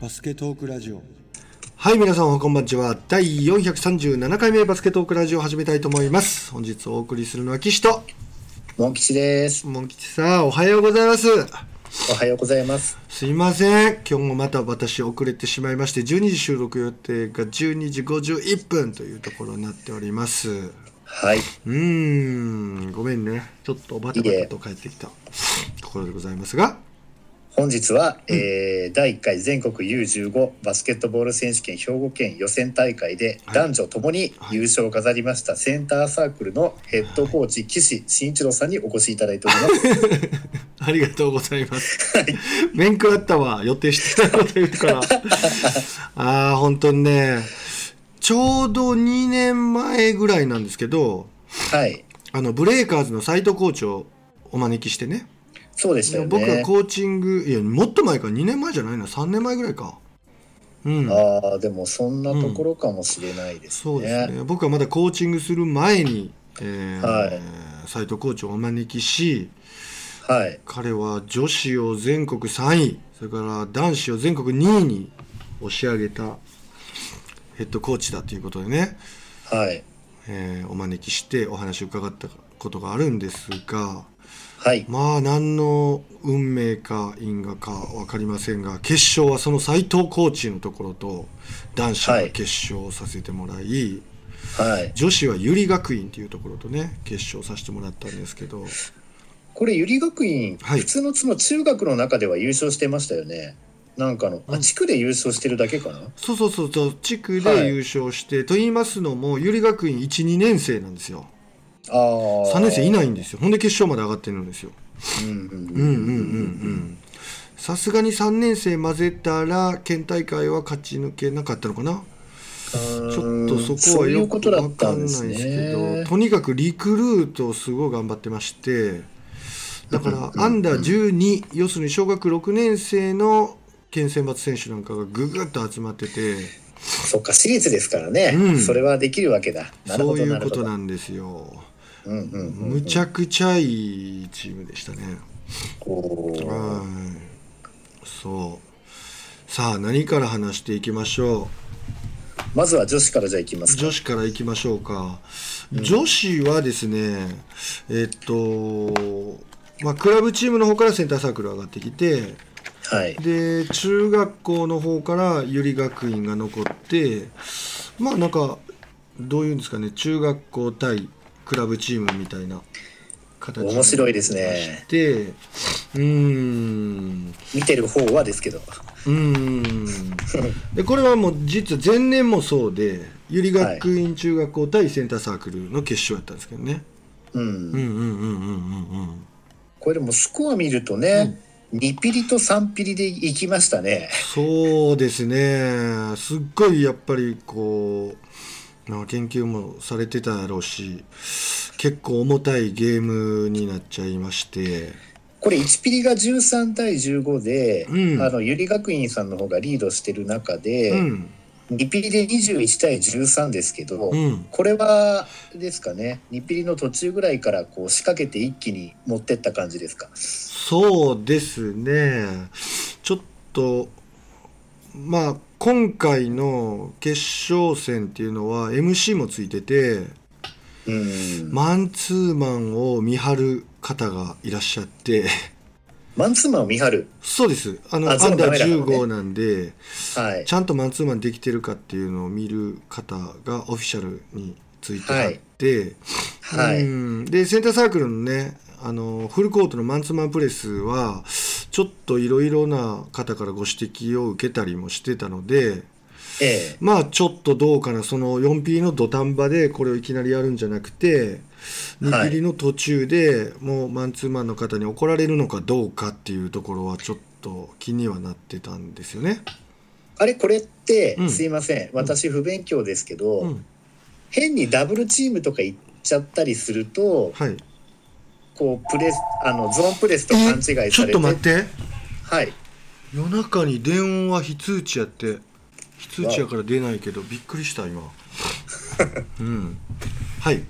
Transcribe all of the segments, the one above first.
バスケトークラジオはい、皆さんこんばんちは。第437回目バスケットークラジオを始めたいと思います。本日お送りするのは岸と、モン吉です。モン吉さん、おはようございます。おはようございます。すいません。今日もまた私遅れてしまいまして、12時収録予定が12時51分というところになっております。うはい。ーん、ごめんね。ちょっとバタバタと帰ってきたところでございますが、本日は、えー第1回全国 U15 バスケットボール選手権兵庫県予選大会ではい男女ともに優勝を飾りましたセンターサークルのヘッドコーチ岸慎一郎さんにお越しいただいております。ありがとうございます。面食らったわ、予定してたこと言うから。ああ、本当にね、ちょうど2年前ぐらいなんですけど、はい。あの、ブレイカーズの斎藤コーチをお招きしてね、そうでしたよね。僕はコーチング、いや、もっと前か、2年前じゃないな、3年前ぐらいか。うん。ああ、でもそんなところかもしれないですね。そうですね。僕はまだコーチングする前に、えーはい斉藤コーチをお招きし、はい。彼は女子を全国3位それから男子を全国2位に押し上げたヘッドコーチだということでね、はい。えーお招きしてお話を伺ったことがあるんですがはい。まあ何の運命か因果か分かりませんが決勝はその斉藤コーチのところと男子が決勝をさせてもらい、はい。女子は百合学院というところとね決勝させてもらったんですけどこれ、百合学院、はい普通のつま中学の中では優勝してましたよね。なんかの、あ、地区で優勝してるだけかな？そうそうそうそう地区で優勝して、と言いますのも百合学院12年生なんですよ。3年生いないんですよ。ほんで決勝まで上がってるんですよ。うんうんうん。うんうんうんさすがに3年生混ぜたら県大会は勝ち抜けなかったのかな。ちょっとそこはよく分かんないですけどとにかくリクルートをすごい頑張ってましてだからアンダー12要するに小学6年生の県選抜選手なんかがぐぐっと集まってて。そっか私立ですからね、うん。それはできるわけだ。そういうことなんですよ。うんうんうんうんむちゃくちゃいいチームでしたね。はい。そう。さあ何から話していきましょまずは女子からじゃあいきまう。すか女子からいきましょうか。女子はですね、えっと、まあクラブチームの方からセンターサークル上がってきて、はいで中学校の方から百合学院が残って、まあなんかどういうんですかね、中学校対クラブチームみたいな形に面白いですねして、うーん、見てる方はですけどうーん。で、これはもう実は前年もそうで、百合学院中学校対センターサークルの決勝やったんですけどね。うん、うんうんうんうんうんうん。これでもスコア見るとね、2ピリと3ピリでいきましたねそうですね。すっごいやっぱりこう、まあ研究もされてたやろうし、結構重たいゲームになっちゃいまして、これ1ピリが13対15で、うんあの百合学院さんの方がリードしてる中で、うん、2ピリで21対13ですけど、うん。これはですかね2ピリの途中ぐらいからこう仕掛けて一気に持ってった感じですか？そうですね。ちょっと、まあ、今回の決勝戦っていうのは MC もついてて、うん。マンツーマンを見張る方がいらっしゃって、マンツーマンを見張る？そうです。あの、アンダーダメだからね。15なんで、はい。ちゃんとマンツーマンできてるかっていうのを見る方がオフィシャルについてあって、はい、うん。でセンターサークルのねあのフルコートのマンツーマンプレスはちょっといろいろな方からご指摘を受けたりもしてたのでええ。まあちょっとどうかなその 4P の土壇場でこれをいきなりやるんじゃなくてはい 2P の途中でもうマンツーマンの方に怒られるのかどうかっていうところはちょっと気にはなってたんですよね。あれこれって、うん。すいません。私不勉強ですけど、うん、変にダブルチームとか行っちゃったりするとはいこうプレスあのゾーンプレスと勘違いされて。ちょっと待って。はい。夜中に電話非通知やって非通知やから出ないけどびっくりした今。うん。はい。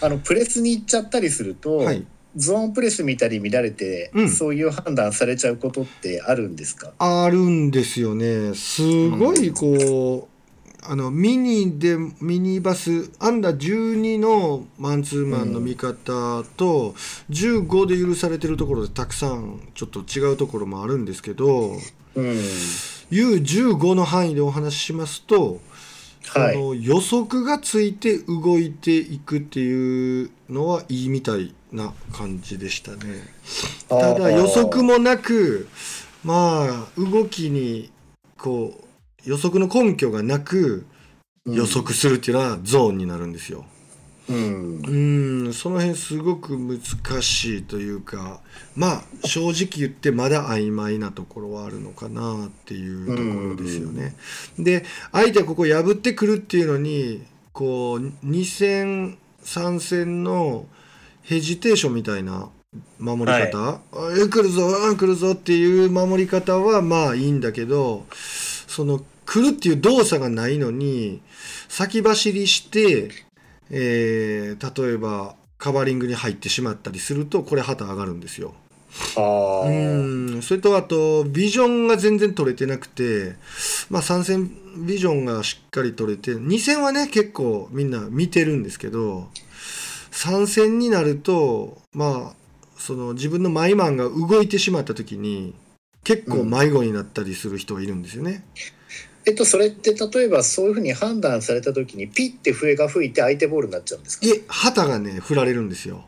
あのプレスに行っちゃったりすると、はい。ゾーンプレス見たり見られて、うん。そういう判断されちゃうことってあるんですか？あるんですよね。すごいこう、あのミニでミニバスアンダー12のマンツーマンの見方と、15で許されてるところでたくさんちょっと違うところもあるんですけどうん。U15 の範囲でお話ししますと、はい。あの予測がついて動いていくっていうのはいいみたいな感じでしたね。ただ予測もなくまあ動きにこう予測の根拠がなく予測するっていうのはゾーンになるんですよ。うん。うん。その辺すごく難しいというかまあ正直言ってまだ曖昧なところはあるのかなっていうところですよね。で相手はここ破ってくるっていうのにこう2戦3戦のヘジテーションみたいな守り方、あえ来るぞあ来るぞっていう守り方はまあいいんだけどその来るっていう動作がないのに先走りしてえー例えばカバーリングに入ってしまったりするとこれ旗上がるんですよ。ああうんそれとあとビジョンが全然取れてなくて、まあ、3戦ビジョンがしっかり取れて2戦はね結構みんな見てるんですけど3戦になるとまあその自分のマイマンが動いてしまった時に結構迷子になったりする人がいるんですよね。えっとそれって例えばそういうふうに判断された時にピッて笛が吹いて相手ボールになっちゃうんですか？いえ旗がね振られるんですよ。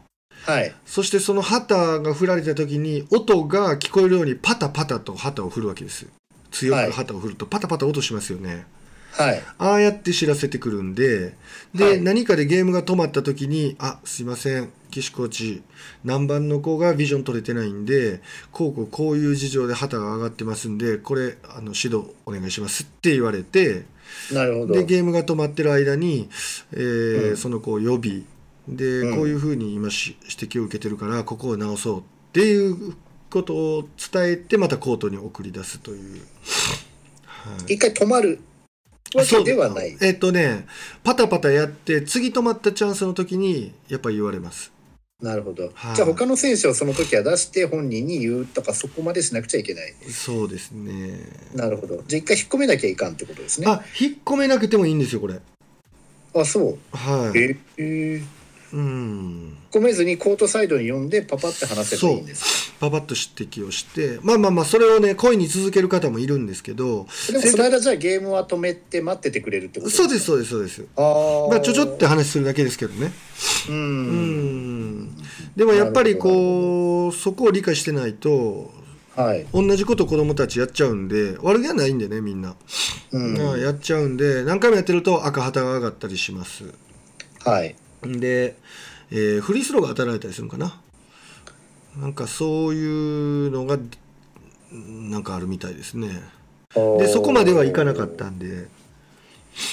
はい。そしてその旗が振られた時に音が聞こえるようにパタパタと旗を振るわけです。強く旗を振るとパタパタ音しますよね、はい。ああやって知らせてくるんでで、はい。何かでゲームが止まった時に「あすいません岸コーチ何番の子がビジョン取れてないんでこうこうこういう事情で旗が上がってますんでこれあの指導お願いします」って言われてなるほど。でゲームが止まってる間に、えーうん。その子を呼びで、うん。こういうふうに今し指摘を受けてるからここを直そうっていうことを伝えてまたコートに送り出すという。はい。一回止まるわけではない。えっとねパタパタやって次止まったチャンスの時にやっぱり言われます。なるほど、はい。じゃあ他の選手をその時は出して本人に言うとかそこまでしなくちゃいけない。そうですね。なるほど。じゃあ一回引っ込めなきゃいかんってことですね。あ引っ込めなくてもいいんですよこれ。あそう。はい。ええうん。込めずにコートサイドに呼んでパパって話せばいいんですパパッと指摘をして。まあまあまあそれをね恋に続ける方もいるんですけどでもその間じゃあゲームは止めて待っててくれるってことそうですかそうですそうです。あー。まあちょちょって話するだけですけどね。ううん。ん。でもやっぱりこうそこを理解してないとはい、同じこと子供たちやっちゃうんで悪気はないんでねみんな、うん。まあやっちゃうんで何回もやってると赤旗が上がったりします。はいで、えーフリースローが当たられたりするのかな？なんかそういうのがなんかあるみたいですね。でそこまではいかなかったんで。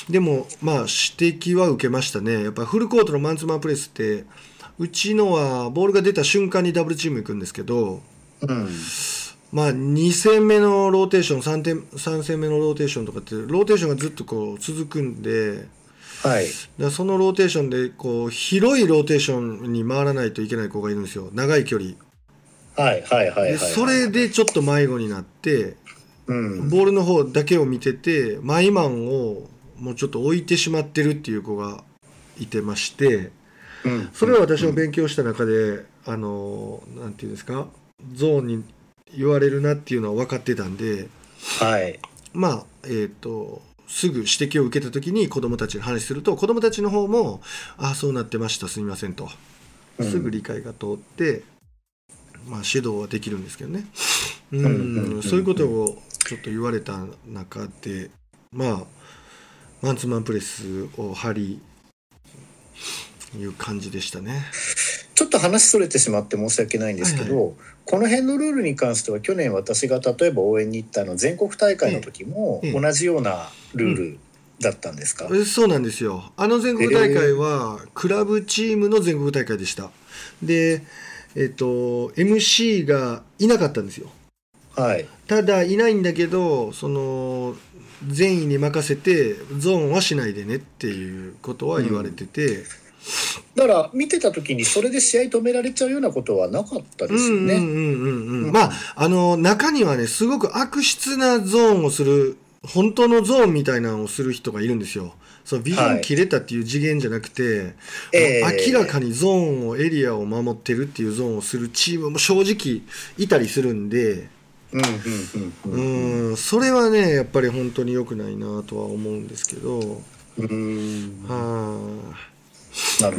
でもまあ指摘は受けましたね。やっぱフルコートのマンツーマンプレスってうちのはボールが出た瞬間にダブルチーム行くんですけどうん。まあ2戦目のローテーション3点3戦目のローテーションとかってローテーションがずっとこう続くんではい。だからそのローテーションでこう広いローテーションに回らないといけない子がいるんですよ。長い距離。はいはいはいはい。でそれでちょっと迷子になってうん。ボールの方だけを見ててマイマンをもうちょっと置いてしまってるっていう子がいてましてうん。それは私も勉強した中であのなんていうんですかゾーンに言われるなっていうのは分かってたんではい。まあえっ、とすぐ指摘を受けた時に子どもたちに話すると子どもたちの方も「ああそうなってましたすみません」と。うん。すぐ理解が通って、まあ、指導はできるんですけどね。うんそういうことをちょっと言われた中でまあマンツーマンプレスを張りいう感じでしたね。ちょっと話それてしまって申し訳ないんですけど、はこの辺のルールに関しては去年私が例えば応援に行ったあの全国大会の時もええ同じようなルールだったんですか、えそうなんですよ。あの全国大会はクラブチームの全国大会でした。でえっ、と MC がいなかったんですよ。はい。ただいないんだけどその善意に任せてゾーンはしないでねっていうことは言われてて、だから見てた時にそれで試合止められちゃうようなことはなかったですよね。うんうんうんうん、まああの中にはねすごく悪質なゾーンをする本当のゾーンみたいなのをする人がいるんですよ。そうビジョン切れたっていう次元じゃなくて、ええ。明らかにゾーンをエリアを守ってるっていうゾーンをするチームも正直いたりするんで、うんそれはねやっぱり本当に良くないなとは思うんですけど、うん。はなるほど。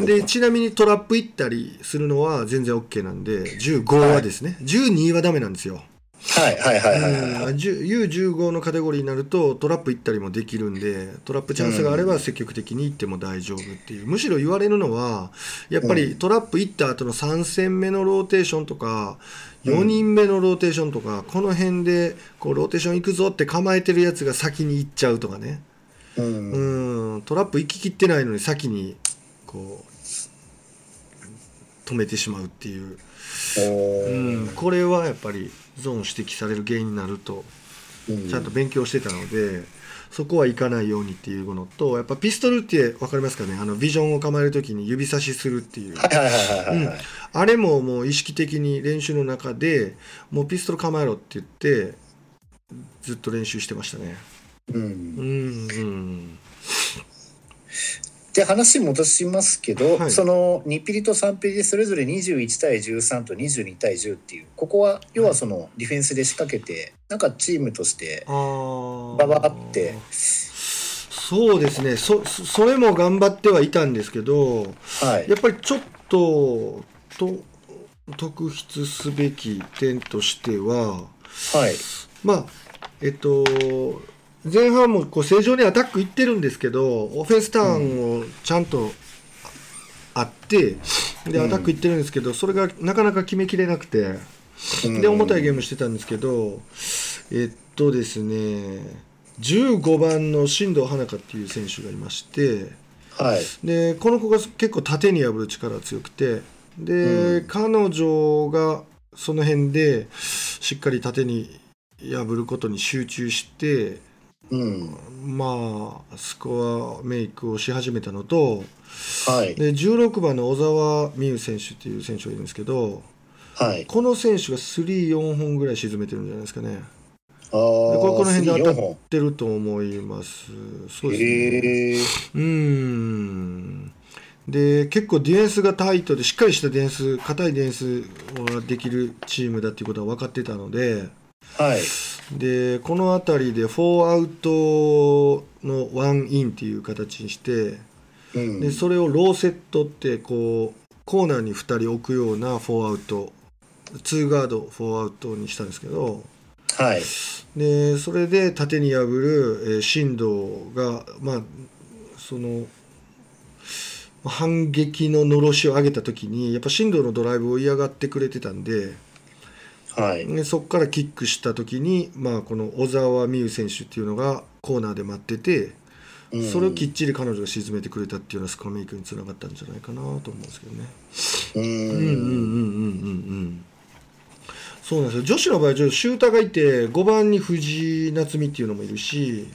でちなみにトラップ行ったりするのは全然 OK なんで15はですね、12はダメなんですよ。はいはいはいはいはい。うん。U15 のカテゴリーになるとトラップ行ったりもできるんでトラップチャンスがあれば積極的に行っても大丈夫っていう。むしろ言われるのはやっぱりトラップ行った後の3戦目のローテーションとか4人目のローテーションとかこの辺でこうローテーション行くぞって構えてるやつが先に行っちゃうとかね。うん。うん。トラップ行ききってないのに先にこう止めてしまうっていう、おうーん、これはやっぱりゾーン指摘される原因になるとうん。ちゃんと勉強してたので、そこはいかないようにっていうのとやっぱピストルって分かりますかね？あのビジョンを構える時に指差しするっていう、はいはいはいはいはい。あれももう意識的に練習の中でもうピストル構えろって言ってずっと練習してましたね。うん。うんうんで話戻しますけど、はい。その2ピリと3ピリでそれぞれ21対13と22対10っていうここは要はそのディフェンスで仕掛けてなんかチームとしてババって。そうですね。そそそれも頑張ってはいたんですけどはい。やっぱりちょっとと特筆すべき点としてははい。まあえっと前半もこう正常にアタックいってるんですけどオフェンスターンをちゃんとあってでうん。アタックいってるんですけどそれがなかなか決めきれなくてで重たいゲームしてたんですけどえっとですね15番の進藤花香っていう選手がいましてはい。でこの子が結構縦に破る力が強くてで、うん。彼女がその辺でしっかり縦に破ることに集中してうんまあスコアメイクをし始めたのとはいで16番の小沢美優選手っていう選手がいるんですけどはいこの選手が34本ぐらい沈めてるんじゃないですかね。あでこれこの辺で当た4っ本てると思います。そうですね。うーんで結構ディフェンスがタイトでしっかりしたディフェンス硬いディフェンスができるチームだっていうことは分かってたのではい。でこの辺りで4アウトのワンインっていう形にしてうん。でそれをローセットってこうコーナーに2人置くような4アウト2ガード4アウトにしたんですけどはい。でそれで縦に破る、えー進藤がまあそのまあ反撃ののろしを上げた時にやっぱ進藤のドライブを嫌がってくれてたんではい。でそこからキックした時に、まあ、この小沢美優選手っていうのがコーナーで待っててうん。それをきっちり彼女が沈めてくれたっていうのはスコアメイクにつながったんじゃないかなと思うんですけどね。ううん。うんうんうんうんうん。そうなんですよ。女子の場合シューターがいて5番に藤井夏美っていうのもいるし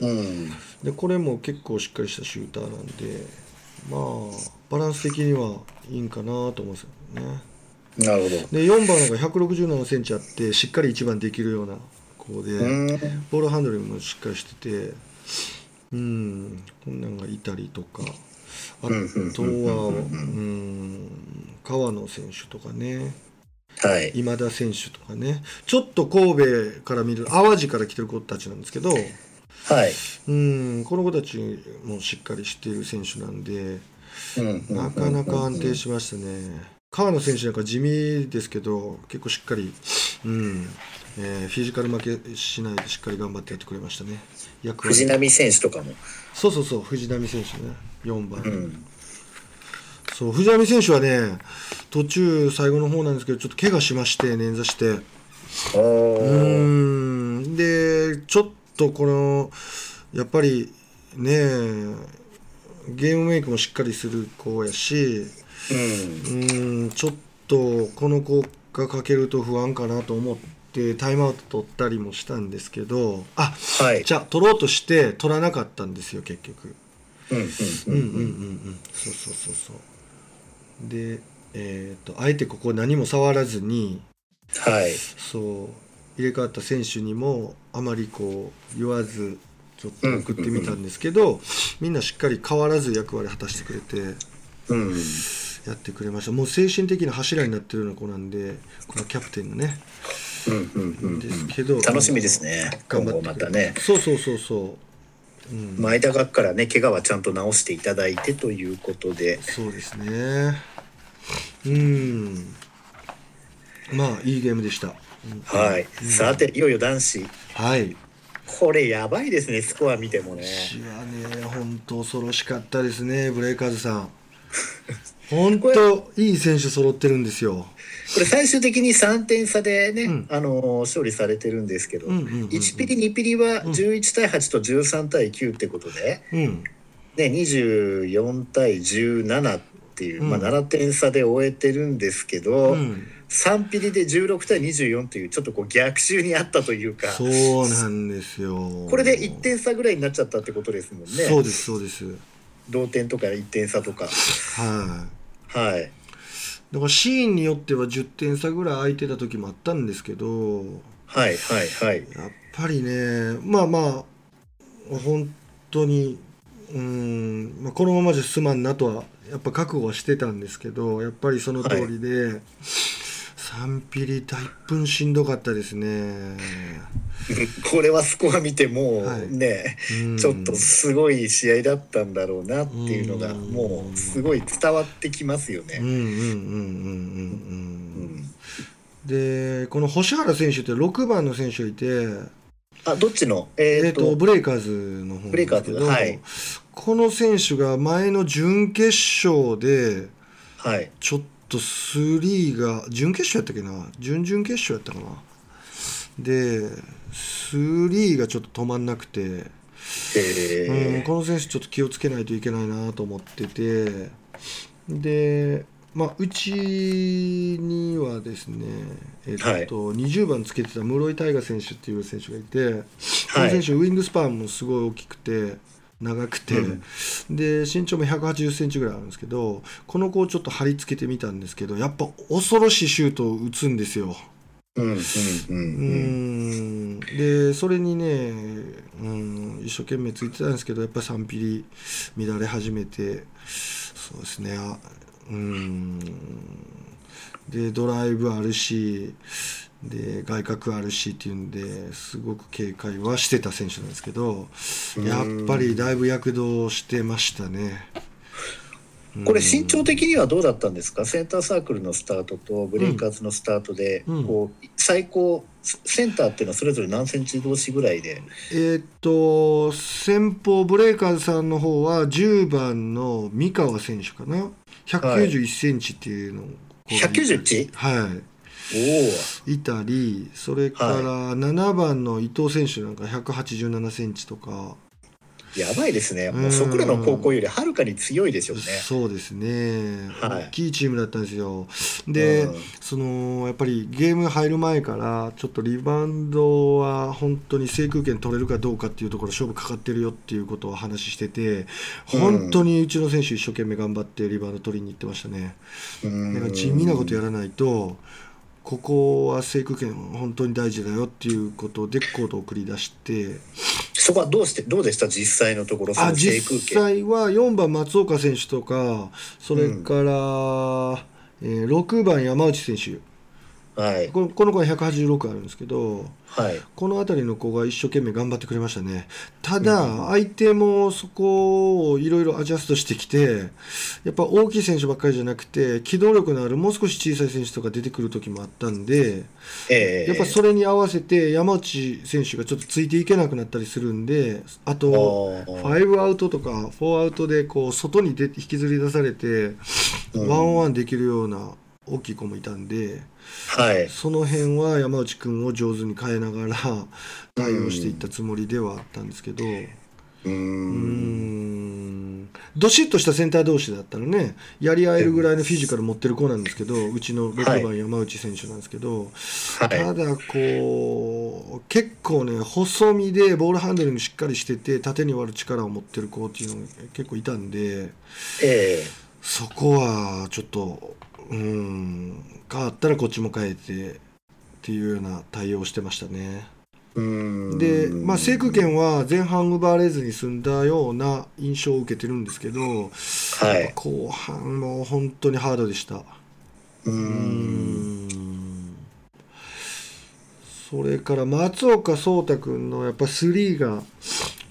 うん。でこれも結構しっかりしたシューターなんでまあバランス的にはいいんかなと思うんですよねなるほど。で4番なんか167センチあってしっかり1番できるような子で、うん。ボールハンドリングもしっかりしててうんこんなんがいたりとかあとはうん川野選手とかね。はい。今田選手とかね。ちょっと神戸から見る淡路から来てる子たちなんですけどはい。うんこの子たちもしっかりしている選手なんでうん。なかなか安定しましたね川野選手なんか地味ですけど結構しっかり、うんえーフィジカル負けしないでしっかり頑張ってやってくれましたね。役割。藤波選手とかも。そうそうそう藤波選手ね。4番、うん。そう藤波選手はね途中最後の方なんですけどちょっと怪我しまして捻挫して。おうん。でちょっとこのやっぱりねゲームメイクもしっかりする子やしうん。ちょっとこの子がかけると不安かなと思ってタイムアウト取ったりもしたんですけどあはい。じゃあ取ろうとして取らなかったんですよ結局。うんうんうんうん。うんうん。そうそうそうそう。でえっ、とあえてここ何も触らずにはい。そう入れ替わった選手にもあまりこう言わずちょっと送ってみたんですけど、みんなしっかり変わらず役割果たしてくれてうんやってくれました。もう精神的な柱になってるような子なんでこのキャプテンのね。うんうんうんですけど、楽しみですね。今後またね。そうそうそうそう、うん。前田学からね怪我はちゃんと治していただいてということで。そうですね。うん。まあいいゲームでした、うん。はい、さていよいよ男子。はいこれやばいですねスコア見てもね。私はね本当恐ろしかったですねブレイカーズさん。本当いい選手揃ってるんですよ。これ最終的に3点差でね、うん。あの勝利されてるんですけど、うんうんうんうん。1ピリ2ピリは11対8と13対9ってことで、うん。ね、24対17っていう、まあ、うん7点差で終えてるんですけど、うん3ピリで16対24というちょっとこう逆襲にあったというかそうなんですよ。これで1点差ぐらいになっちゃったってことですもんね。そうですそうです。同点とか1点差とか。はい。はい。だからシーンによっては10点差ぐらい空いてた時もあったんですけどはいはいはい。やっぱりねまあまあ本当にうん、まあ、このままじゃすまんなとはやっぱ覚悟はしてたんですけどやっぱりその通りで、3ピリ大分しんどかったですね。これはスコア見てもはい。ね、うん。ちょっとすごい試合だったんだろうなっていうのがうん。もうすごい伝わってきますよね。でこの星原選手って6番の選手がいて、あどっちの？えー、えー、ととブレイカーズの方ブレイカーズはい。この選手が前の準決勝ではい。ちょっとスリーが準決勝やったっけな？準々決勝やったかな？でスリーがちょっと止まんなくて、うん、えこの選手ちょっと気をつけないといけないなと思っててでまあうちにはですねえっと、はい。20番つけてた室井大我選手っていう選手がいて、こはい。の選手ウイングスパンもすごい大きくて長くて、うん。で身長も1 8 0センチぐらいあるんですけどこの子をちょっと貼り付けてみたんですけどやっぱ恐ろしいシュートを打つんですよ。うんでそれにね、うん、一生懸命ついてたんですけどやっぱり3ピリ乱れ始めてそうですね。あうん。でドライブあるしで外角あるしっていうんですごく警戒はしてた選手なんですけどやっぱりだいぶ躍動してましたね。これ身長的にはどうだったんですか？センターサークルのスタートとブレイカーズのスタートで、うん。こう最高センターっていうのはそれぞれ何センチ同士ぐらいで？えーっと先方ブレイカーズさんの方は10番の三河選手かな？191センチっていうの 191? はいおおいたりそれから7番の伊藤選手なんか187センチとか。やばいですね。もうそこらの高校よりはるかに強いでしょうね。そうですね、はい。大きいチームだったんですよ。で、うん。そのやっぱりゲーム入る前からちょっとリバウンドは本当に制空権取れるかどうかっていうところ勝負かかってるよっていうことを話してて本当にうちの選手一生懸命頑張ってリバウンド取りに行ってましたね。うん。だから地味なことやらないとここは制空権本当に大事だよっていうことでコートを送り出して。そこはどうしてどうでした？実際のところそあ実権。際は4番松岡選手とかそれから、えー6番山内選手はい。このこの子は186あるんですけどはい。この辺りの子が一生懸命頑張ってくれましたね。ただ相手もそこをいろいろアジャストしてきてやっぱ大きい選手ばっかりじゃなくて機動力のあるもう少し小さい選手とか出てくる時もあったんでええ。やっぱそれに合わせて山内選手がちょっとついていけなくなったりするんであと5アウトとか4アウトでこう外に出て引きずり出されてうん。ワンワンできるような大きい子もいたんではい。その辺は山内君を上手に変えながら対応していったつもりではあったんですけど。ううんん。どしっとしたセンター同士だったらねやり合えるぐらいのフィジカル持ってる子なんですけどうちの6番山内選手なんですけど、はい。ただこと結構ね細身でボールハンドリングしっかりしてて縦に割る力を持ってる子っていうのが結構いたんで、えー、そこはちょっとうん。変わったらこっちも変えてっていうような対応してましたね。で、まあ、制空権は前半奪われずに済んだような印象を受けてるんですけど、はい、後半も本当にハードでした。うん。それから松岡壮太君のやっぱスリーが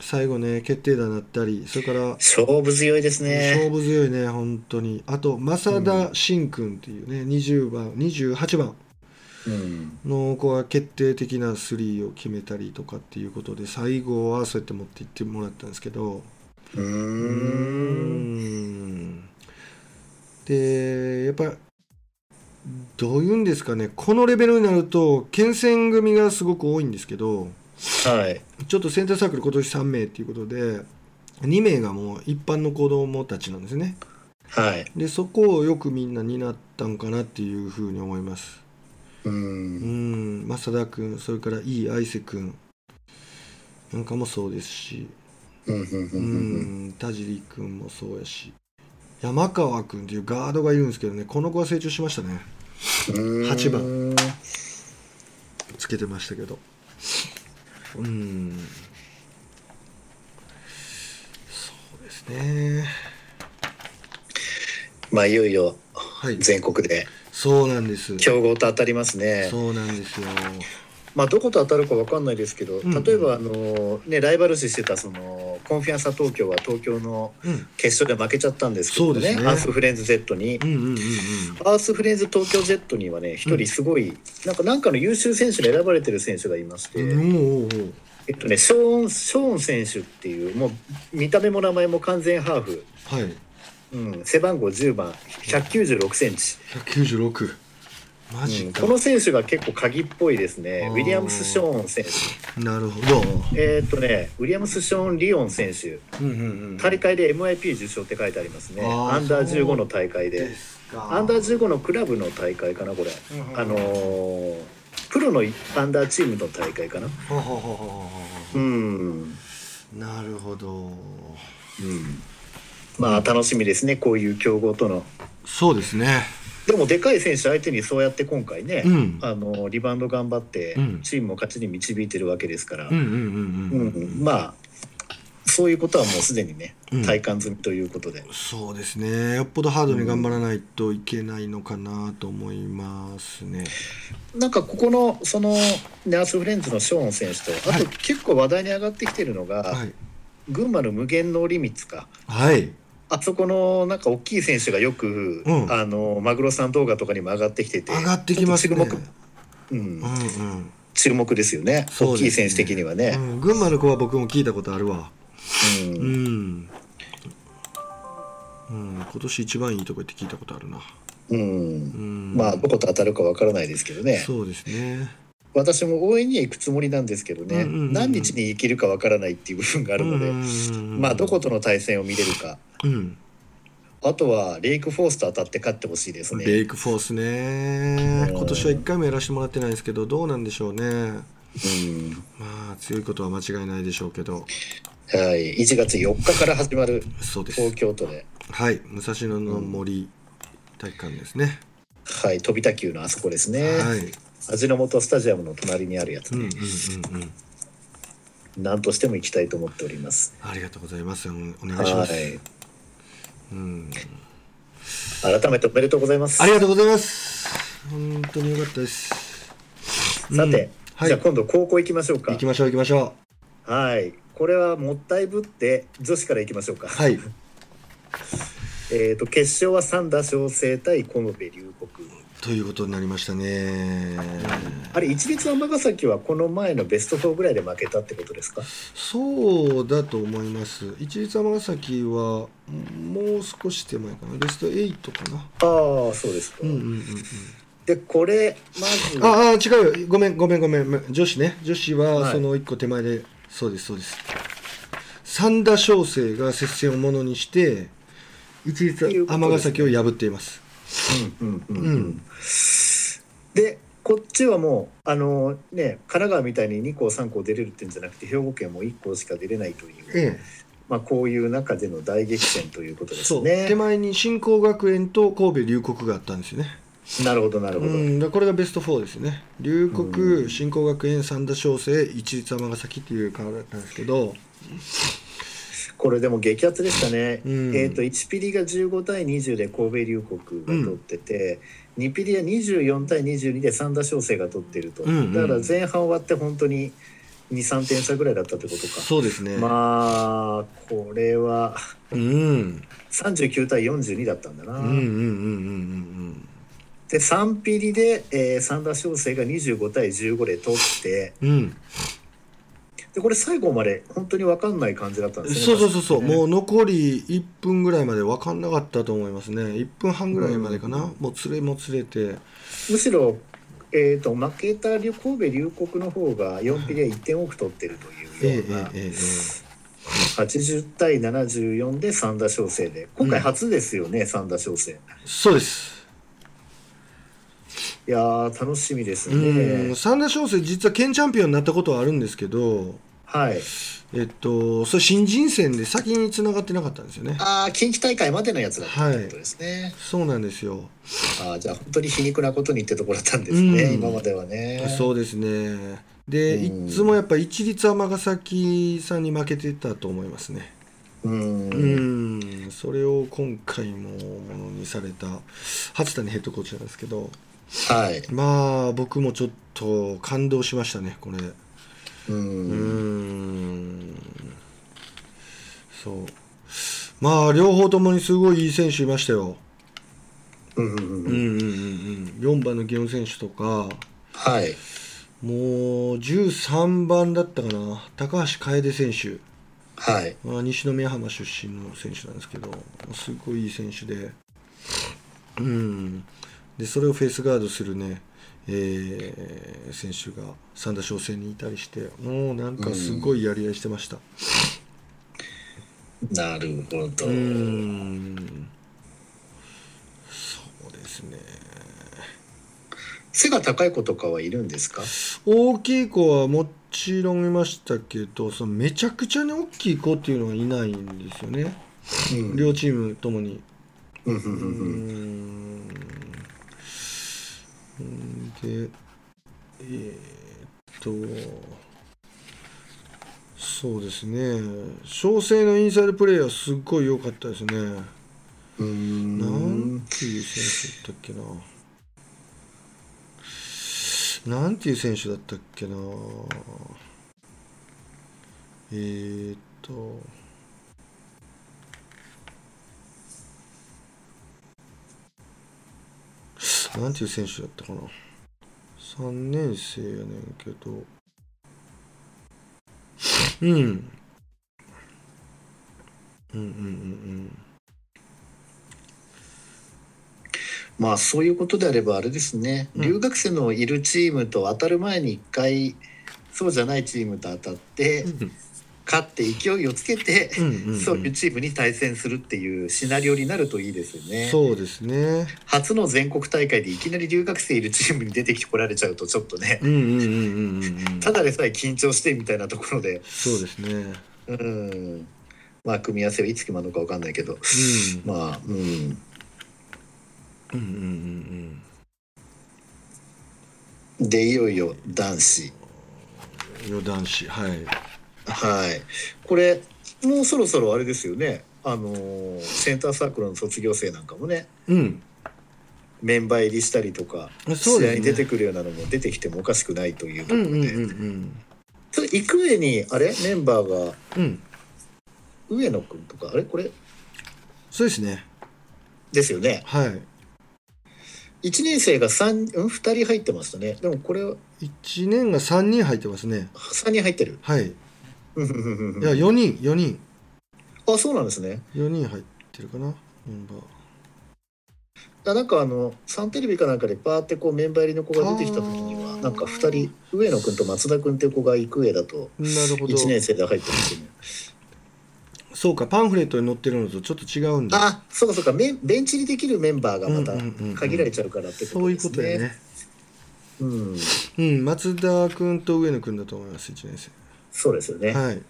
最後ね決定打になったりそれから勝負強いですね。勝負強いね本当に。あと増田真君っていうね、うん、20番。28番の子は決定的なスリーを決めたりとかっていうことで最後はそうやって持っていってもらったんですけど。うん。でやっぱどういうんですかねこのレベルになると県戦組がすごく多いんですけど、はい、ちょっとセンターサークル今年3名っていうことで2名がもう一般の子供たちなんですね。はい、でそこをよくみんな担ったんかなっていうふうに思います。うん。増田君それからいい愛瀬君。なんかもそうですし。うん田尻君もそうやし。山川君っていうガードがいるんですけどね。この子は成長しましたね。8番。つけてましたけどうん。そうですね。まあいよいよ全国で、はい、そうなんです。強豪と当たりますね。そうなんですよまあ、どこと当たるか分かんないですけど、例えばあの、ね、ライバル視してたそのコンフィアンサ東京は東京の決勝で負けちゃったんですけどね,、ね。アースフレンズ Z に、アースフレンズ東京 Z にはね一人すごい、うん、なんかなんかの優秀選手に選ばれてる選手がいまして。うん。えっとね、ショーンショーン選手っていうもう見た目も名前も完全ハーフ、はい。うん、背番号10番。196センチ。196マジ、うん、この選手が結構鍵っぽいですね。ウィリアムス・ショーン選手。なるほど。えー、っとねウィリアムス・ショーン・リオン選手、うんうんうん、大会で MIP 受賞って書いてありますね。アンダー15の大会で。アンダー15のクラブの大会かなこれ、うんうん、あのー、プロのアンダーチームの大会かな。うん。なるほど、うん、まあ楽しみですねこういう強豪との。そうですねでもでかい選手相手にそうやって今回ね、うん、あのリバウンド頑張ってチームを勝ちに導いてるわけですから。まあそういうことはもうすでにね、体感済みということで。そうですね。よっぽどハードに頑張らないといけないのかなと思いますね、うん、なんかここのそのナースフレンズのショーン選手とあと結構話題に上がってきてるのが、はい、群馬の無限ノーリミッツか。はいあそこのなんか大きい選手がよく、うん、あのマグロさん動画とかにも上がってきてて。上がってきますね。注目、うん、うんうん。注目ですよね、ね、大きい選手的にはね、うん、群馬の子は僕も聞いたことあるわ。うん、うん。うん、今年一番いいとこって聞いたことあるな。うん、うん、まあどこと当たるかわからないですけどね。そうですね私も応援には行くつもりなんですけどね、うんうんうん、何日に行けるかわからないっていう部分があるので、まあどことの対戦を見れるか、うん、あとはレイクフォースと当たって勝ってほしいですね。レイクフォースね、今年は1回もやらせてもらってないですけどどうなんでしょうね、うん、まあ強いことは間違いないでしょうけど。はい。1月4日から始まる東京都で。はい。武蔵野の森体育館ですね、はい。飛田球のあそこですね。はい味の素スタジアムの隣にあるやつね、うんうんうんうん。何としても行きたいと思っております。ありがとうございます。お願いします、はい。うん、改めておめでとうございます。ありがとうございます。本当に良かったです。さて、うんはい、じゃあ今度高校行きましょうか。行きましょう行きましょう。はい。これはもったいぶって女子から行きましょうか。はい。えっと決勝は三田翔生対小野部龍谷ということになりましたね。あれ一律尼崎はこの前のベスト4ぐらいで負けたってことですか？そうだと思います。一律尼崎はもう少し手前かな。ベスト8かな。ああそうですか。うんうんうんうん。でこれまず。ああ違うよ。ごめんごめんごめん。女子ね。女子はその1個手前で、はい、そうですそうです。三田翔生が接戦をものにして一律尼崎を破っていますうんうんうんうん、でこっちはもうあのね神奈川みたいに2校3校出れるってんじゃなくて兵庫県も1校しか出れないという、ええ、まあ、こういう中での大激戦ということですね。手前に新興学園と神戸龍谷があったんですよね。なるほどなるほど。うん、これがベスト4ですね。龍谷、新興学園、三田商成、一律尼崎っていうカだったんですけど。これでも激アツでしたね。うん、えと1ピリが15対20で神戸龍谷が取ってて、うん、2ピリは24対22で三田商成が取ってると。うんうん、だから前半終わって本当に23点差ぐらいだったってことか。そうですね。まあこれは、うん、39対42だったんだな。うんうんうんうんうん。で3ピリで、えー、三田翔成が25対15で取って、うん、でこれ最後まで本当に分かんない感じだったんですねそうそうそうそう、ね、もう残り1分ぐらいまで分かんなかったと思いますね。1分半ぐらいまでかな、うん、もう連れも連れて。むしろ、えーと、負けた神戸龍谷の方が4ピリは1点多く取ってるというような、えーえーえー80対74で三田翔成で。今回初ですよね、うん、三田翔成そうです。いや楽しみですね。三田翔成実は県チャンピオンになったことはあるんですけど、はい。えっと、それ新人戦で先につながってなかったんですよね。ああ、近畿大会までのやつだったってことですね。はい、そうなんですよ。ああ、じゃあ本当に皮肉なことにってところだったんですね、今まではね。そうですね。で、いつもやっぱ一律尼崎さんに負けてたと思いますね。うんそれを今回もものにされた初谷ヘッドコーチなんですけど、はい、まあ僕もちょっと感動しましたねこれうん。そう。まあ両方ともにすごいいい選手いましたよ。うんうんうんうん。うん4番のギオン選手とか。はい。もう13番だったかな。高橋楓選手。はい、まあ、西宮浜出身の選手なんですけど。すごいいい選手で。うん。でそれをフェイスガードするね、えー、選手が三田商成にいたりしてもうなんかすごいやり合いしてました。うん、なるほど。うんそうですね。背が高い子とかはいるんですか？大きい子はもちろんいましたけどそのめちゃくちゃに大きい子っていうのはいないんですよね、うん、両チームともに。うんでえー、っとそうですね。小生のインサイドプレーはすっごい良かったですね。うん。なんていう選手だったっけな。なんていう選手だったっけな。えー、っとなんていう選手だったかな。3年生やねんけど。うん。うんうんうんうん。まあそういうことであればあれですね、うん、留学生のいるチームと当たる前に一回そうじゃないチームと当たって、うん勝って勢いをつけて、うんうんうん、そういうチームに対戦するっていうシナリオになるといいですよね。そうですね初の全国大会でいきなり留学生いるチームに出てきてこられちゃうとちょっとねただでさえ緊張してみたいなところでそうですねうんまあ組み合わせはいつ決まるのか分かんないけど、うん、まあうん。うんうんうんうん。でいよいよ男子。いよ男子はい。はい。これもうそろそろあれですよね。あのセンターサークルの卒業生なんかもね、うん、メンバー入りしたりとか、ね、試合に出てくるようなのも出てきてもおかしくないというところで、うんうんうんうん、それ行く上にあれ？メンバーが、うん、上野君とかあれ？これ？そうですね。ですよね。はい。1年生が3、うん、2人入ってますね。でもこれは1年が3人入ってますね。3人入ってる。はいいや4人4人あそうなん。ですね4人入ってるかなメンバーあなん。かあのサンテレビかなん。かでバーってこうメンバー入りの子が出てきた時にはなん。か2人上野君と松田君っていう子が行く上だと1年生で入ってますねそうかパンフレットに載ってるのとちょっと違うん。だあそうかそうかベンチにできるメンバーがまた限られちゃうからってことですね、そういうことやねうん、うん、松田君と上野君だと思います1年生そうですよね。はい、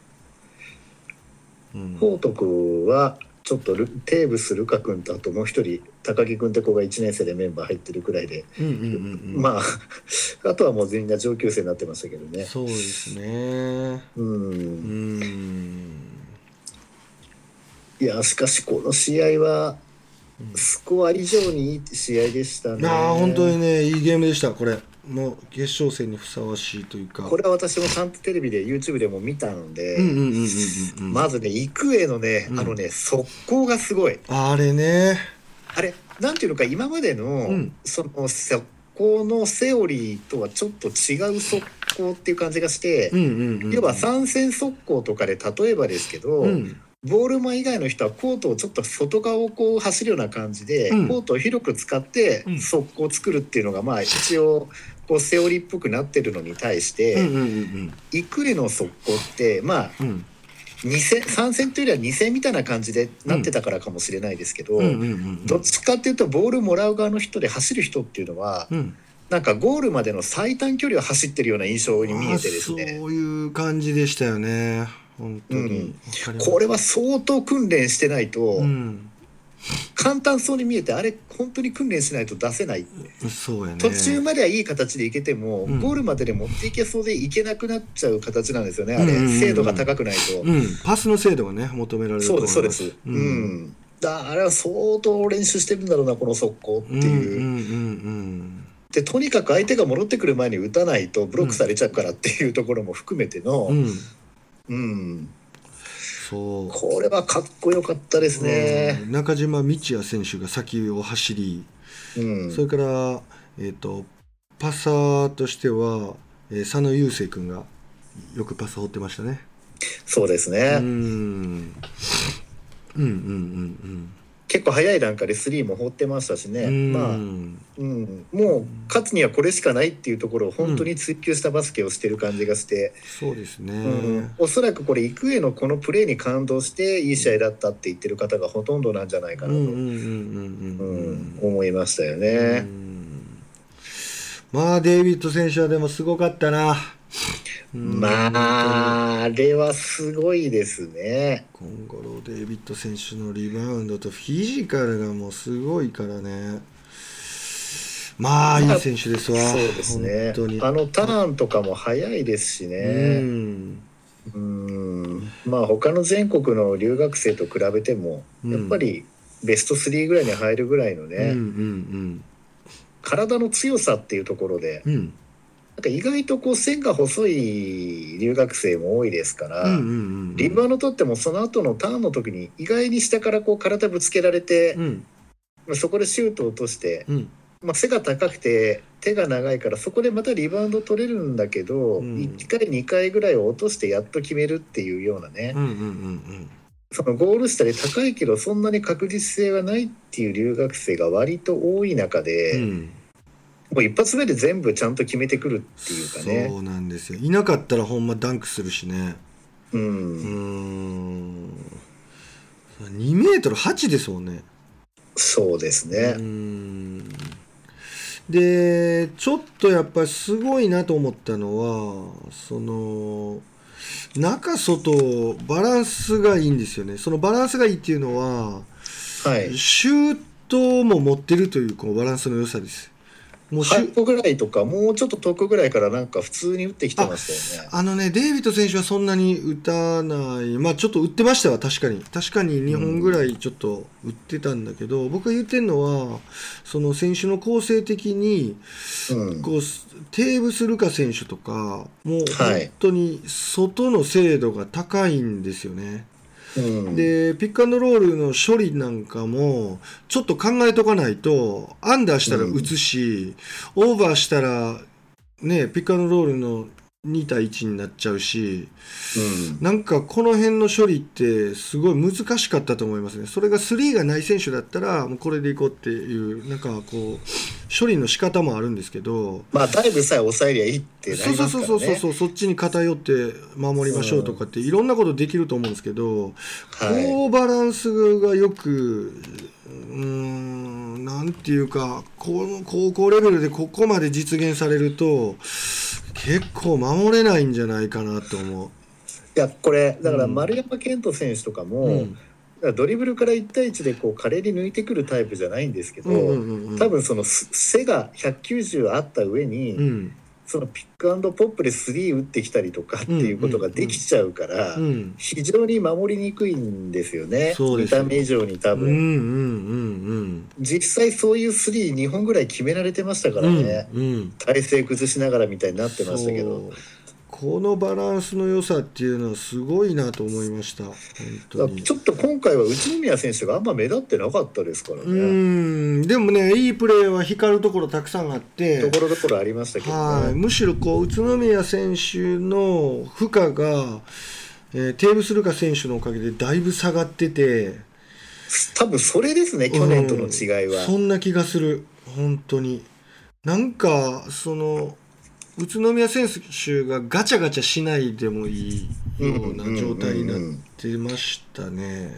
うん、報徳はちょっとテーブスルカ君とあともう一人高木君って子が1年生でメンバー入ってるくらいで、うんうんうんうん、まあ あとはもう全員が上級生になってましたけどね。そうですね。うん。いやしかしこの試合はスコア以上にいい試合でしたね。ああ本当にねいいゲームでしたこれ。もう決勝戦にふさわしいというか。これは私もちゃんとテレビで YouTube でも見たのでまずね育英のね、うん、あのね速攻がすごい。あれね。あれなんていうのか今までの、うん、その速攻のセオリーとはちょっと違う速攻っていう感じがして、要は三戦速攻とかで例えばですけど、うん。ボールマン以外の人はコートをちょっと外側をこう走るような感じで、うん、コートを広く使って速攻を作るっていうのがまあ一応こうセオリーっぽくなってるのに対して、イクレの速攻ってまあ、うん。2戦3戦というよりは2戦みたいな感じでなってたからかもしれないですけど、どっちかっていうとボールもらう側の人で走る人っていうのは、うん、なんかゴールまでの最短距離を走ってるような印象に見えてですね。そういう感じでしたよね。本当に、うん、これは相当訓練してないと、うん、簡単そうに見えてあれ本当に訓練しないと出せない、そうやね、途中まではいい形でいけても、うん、ゴールまでで持っていけそうでいけなくなっちゃう形なんですよねあれ、うんうん。うん、精度が高くないと、パスの精度がね求められるそうですそうです、うん。だあれは相当練習してるんだろうなこの速攻っていう。うんうんうんうん。でとにかく相手が戻ってくる前に打たないとブロックされちゃうからっていうところも含めての、うん、うん、そう。これはかっこよかったですね、うん、中島道也選手が先を走り、うん、それから、えーと、パサーとしては、えー、佐野雄星君がよくパス放ってましたね。そうですね。うん。うんうんうんうん結構早い段階で3も放ってましたしね、まあ、うん、もう勝つにはこれしかないっていうところを本当に追求したバスケをしてる感じがして、うん、そうですね、うん、おそらくこれ育英のこのプレーに感動していい試合だったって言ってる方がほとんどなんじゃないかなと思いましたよね。まあデイビッド選手はでもすごかったな。まあ、あれはすごいですね。今後のデイビッド選手のリバウンドとフィジカルがもうすごいからね。まあ、いい選手ですわ。そうですね。あのターンとかも速いですしね。うん。うんまあ、他の全国の留学生と比べても、やっぱりベスト3ぐらいに入るぐらいのね、うんうんうん、体の強さっていうところで、うんなんか意外とこう線が細い留学生も多いですから、リバウンド取ってもその後のターンの時に意外に下からこう体ぶつけられて、うん、まあ、そこでシュートを落として、うん、まあ、背が高くて手が長いからそこでまたリバウンド取れるんだけど、うん、1回2回ぐらいを落としてやっと決めるっていうようなね、そのゴール下で高いけどそんなに確実性はないっていう留学生が割と多い中で。うんもう一発目で全部ちゃんと決めてくるっていうかね。そうなんですよ。いなかったらほんまダンクするしね。うん。うん。2メートル8ですもんね。そうですね。でちょっとやっぱりすごいなと思ったのはその中外バランスがいいんですよね。そのバランスがいいっていうのは、はい、シュートも持ってるというこのバランスの良さですもう8歩ぐらいとかもうちょっと遠くぐらいからなんか普通に打ってきてましたよね。あのねデイビッド選手はそんなに打たない。まあちょっと打ってましたわ確かに。確かに2本ぐらいちょっと打ってたんだけど、うん、僕が言ってるのはその選手の構成的に、うん、こうテーブスルカ選手とかもう本当に外の精度が高いんですよね、でピックアンドロールの処理なんかもちょっと考えとかないとアンダーしたら打つし、うん、オーバーしたらねピックアンドロールの2対1になっちゃうし、うん、なんかこの辺の処理ってすごい難しかったと思いますね。それが3がない選手だったらもうこれでいこうっていうなんかこう処理の仕方もあるんですけどまあタイムさえ抑えりゃいいってなりますから、ね、そうそうそうそうそっちに偏って守りましょうとかっていろんなことできると思うんですけど、うん、こうバランスがよくうんなんていうかこの高校レベルでここまで実現されると結構守れないんじゃないかなと思う。いやこれだから丸山健人選手とかも、うん。ドリブルから1対1でこう華麗に抜いてくるタイプじゃないんですけど、多分その背が190あった上に、うん、そのピックアンドポップで3打ってきたりとかっていうことができちゃうから、非常に守りにくいんですよね、見た目以上に多分、実際そういう32本ぐらい決められてましたからね、うんうん、体勢崩しながらみたいになってましたけど。このバランスの良さっていうのはすごいなと思いました。本当に。ちょっと今回は内宮選手があんま目立ってなかったですからね。うん。でもねいいプレーは光るところたくさんあって。ところどころありましたけど、ね、はい。むしろこう宇都宮選手の負荷が、えー、テーブスルカ選手のおかげでだいぶ下がってて。多分それですね去年との違いは、うん、そんな気がする。本当に。なんかその宇都宮選手がガチャガチャしないでもいいような状態になってましたね。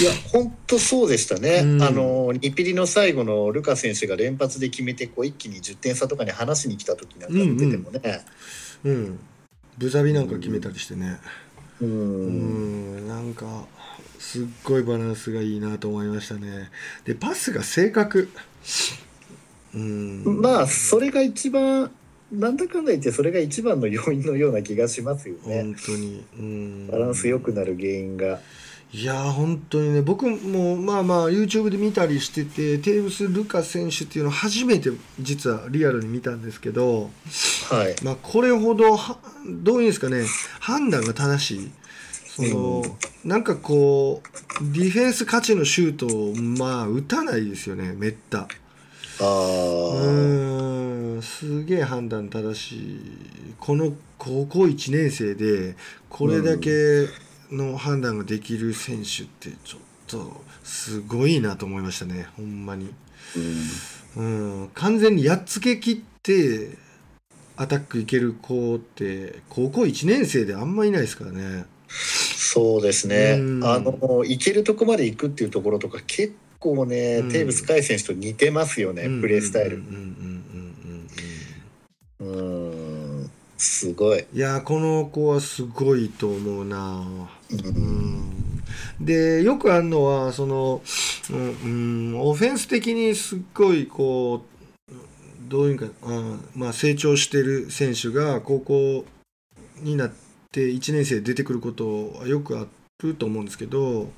いや本当そうでしたね、うん、あの2ピリの最後のルカ選手が連発で決めてこう一気に10点差とかに離しに来た時なんか見ててもね。うん、うん、ブザビなんか決めたりしてね。うん、うんなんかすっごいバランスがいいなと思いましたね。でパスが正確。うん、まあそれが一番なんだかんだ言ってそれが一番の要因のような気がしますよね。本当に、うん、バランス良くなる原因が。いや本当にね僕もまあまあ YouTube で見たりしててテーブス・ルカ選手っていうのを初めて実はリアルに見たんですけど、はいまあ、これほどはどういうんですかね判断が正しいその、うん、なんかこうディフェンス価値のシュートをまあ打たないですよねめった。あうんすげえ判断正しい。この高校1年生でこれだけの判断ができる選手ってちょっとすごいなと思いましたね。ほんまに、うん、うん、完全にやっつけきってアタックいける子って高校1年生であんまいないですからね。そうですね、うん、あのいけるとこまで行くっていうところとか結構ね、うん、テーブス海選手と似てますよね、プレースタイル。うんすごい。いやこの子はすごいと思うな。うんでよくあるのはその、うん、オフェンス的にすっごいこうどういうかあ、まあ、成長してる選手が高校になって1年生で出てくることはよくあると思うんですけど、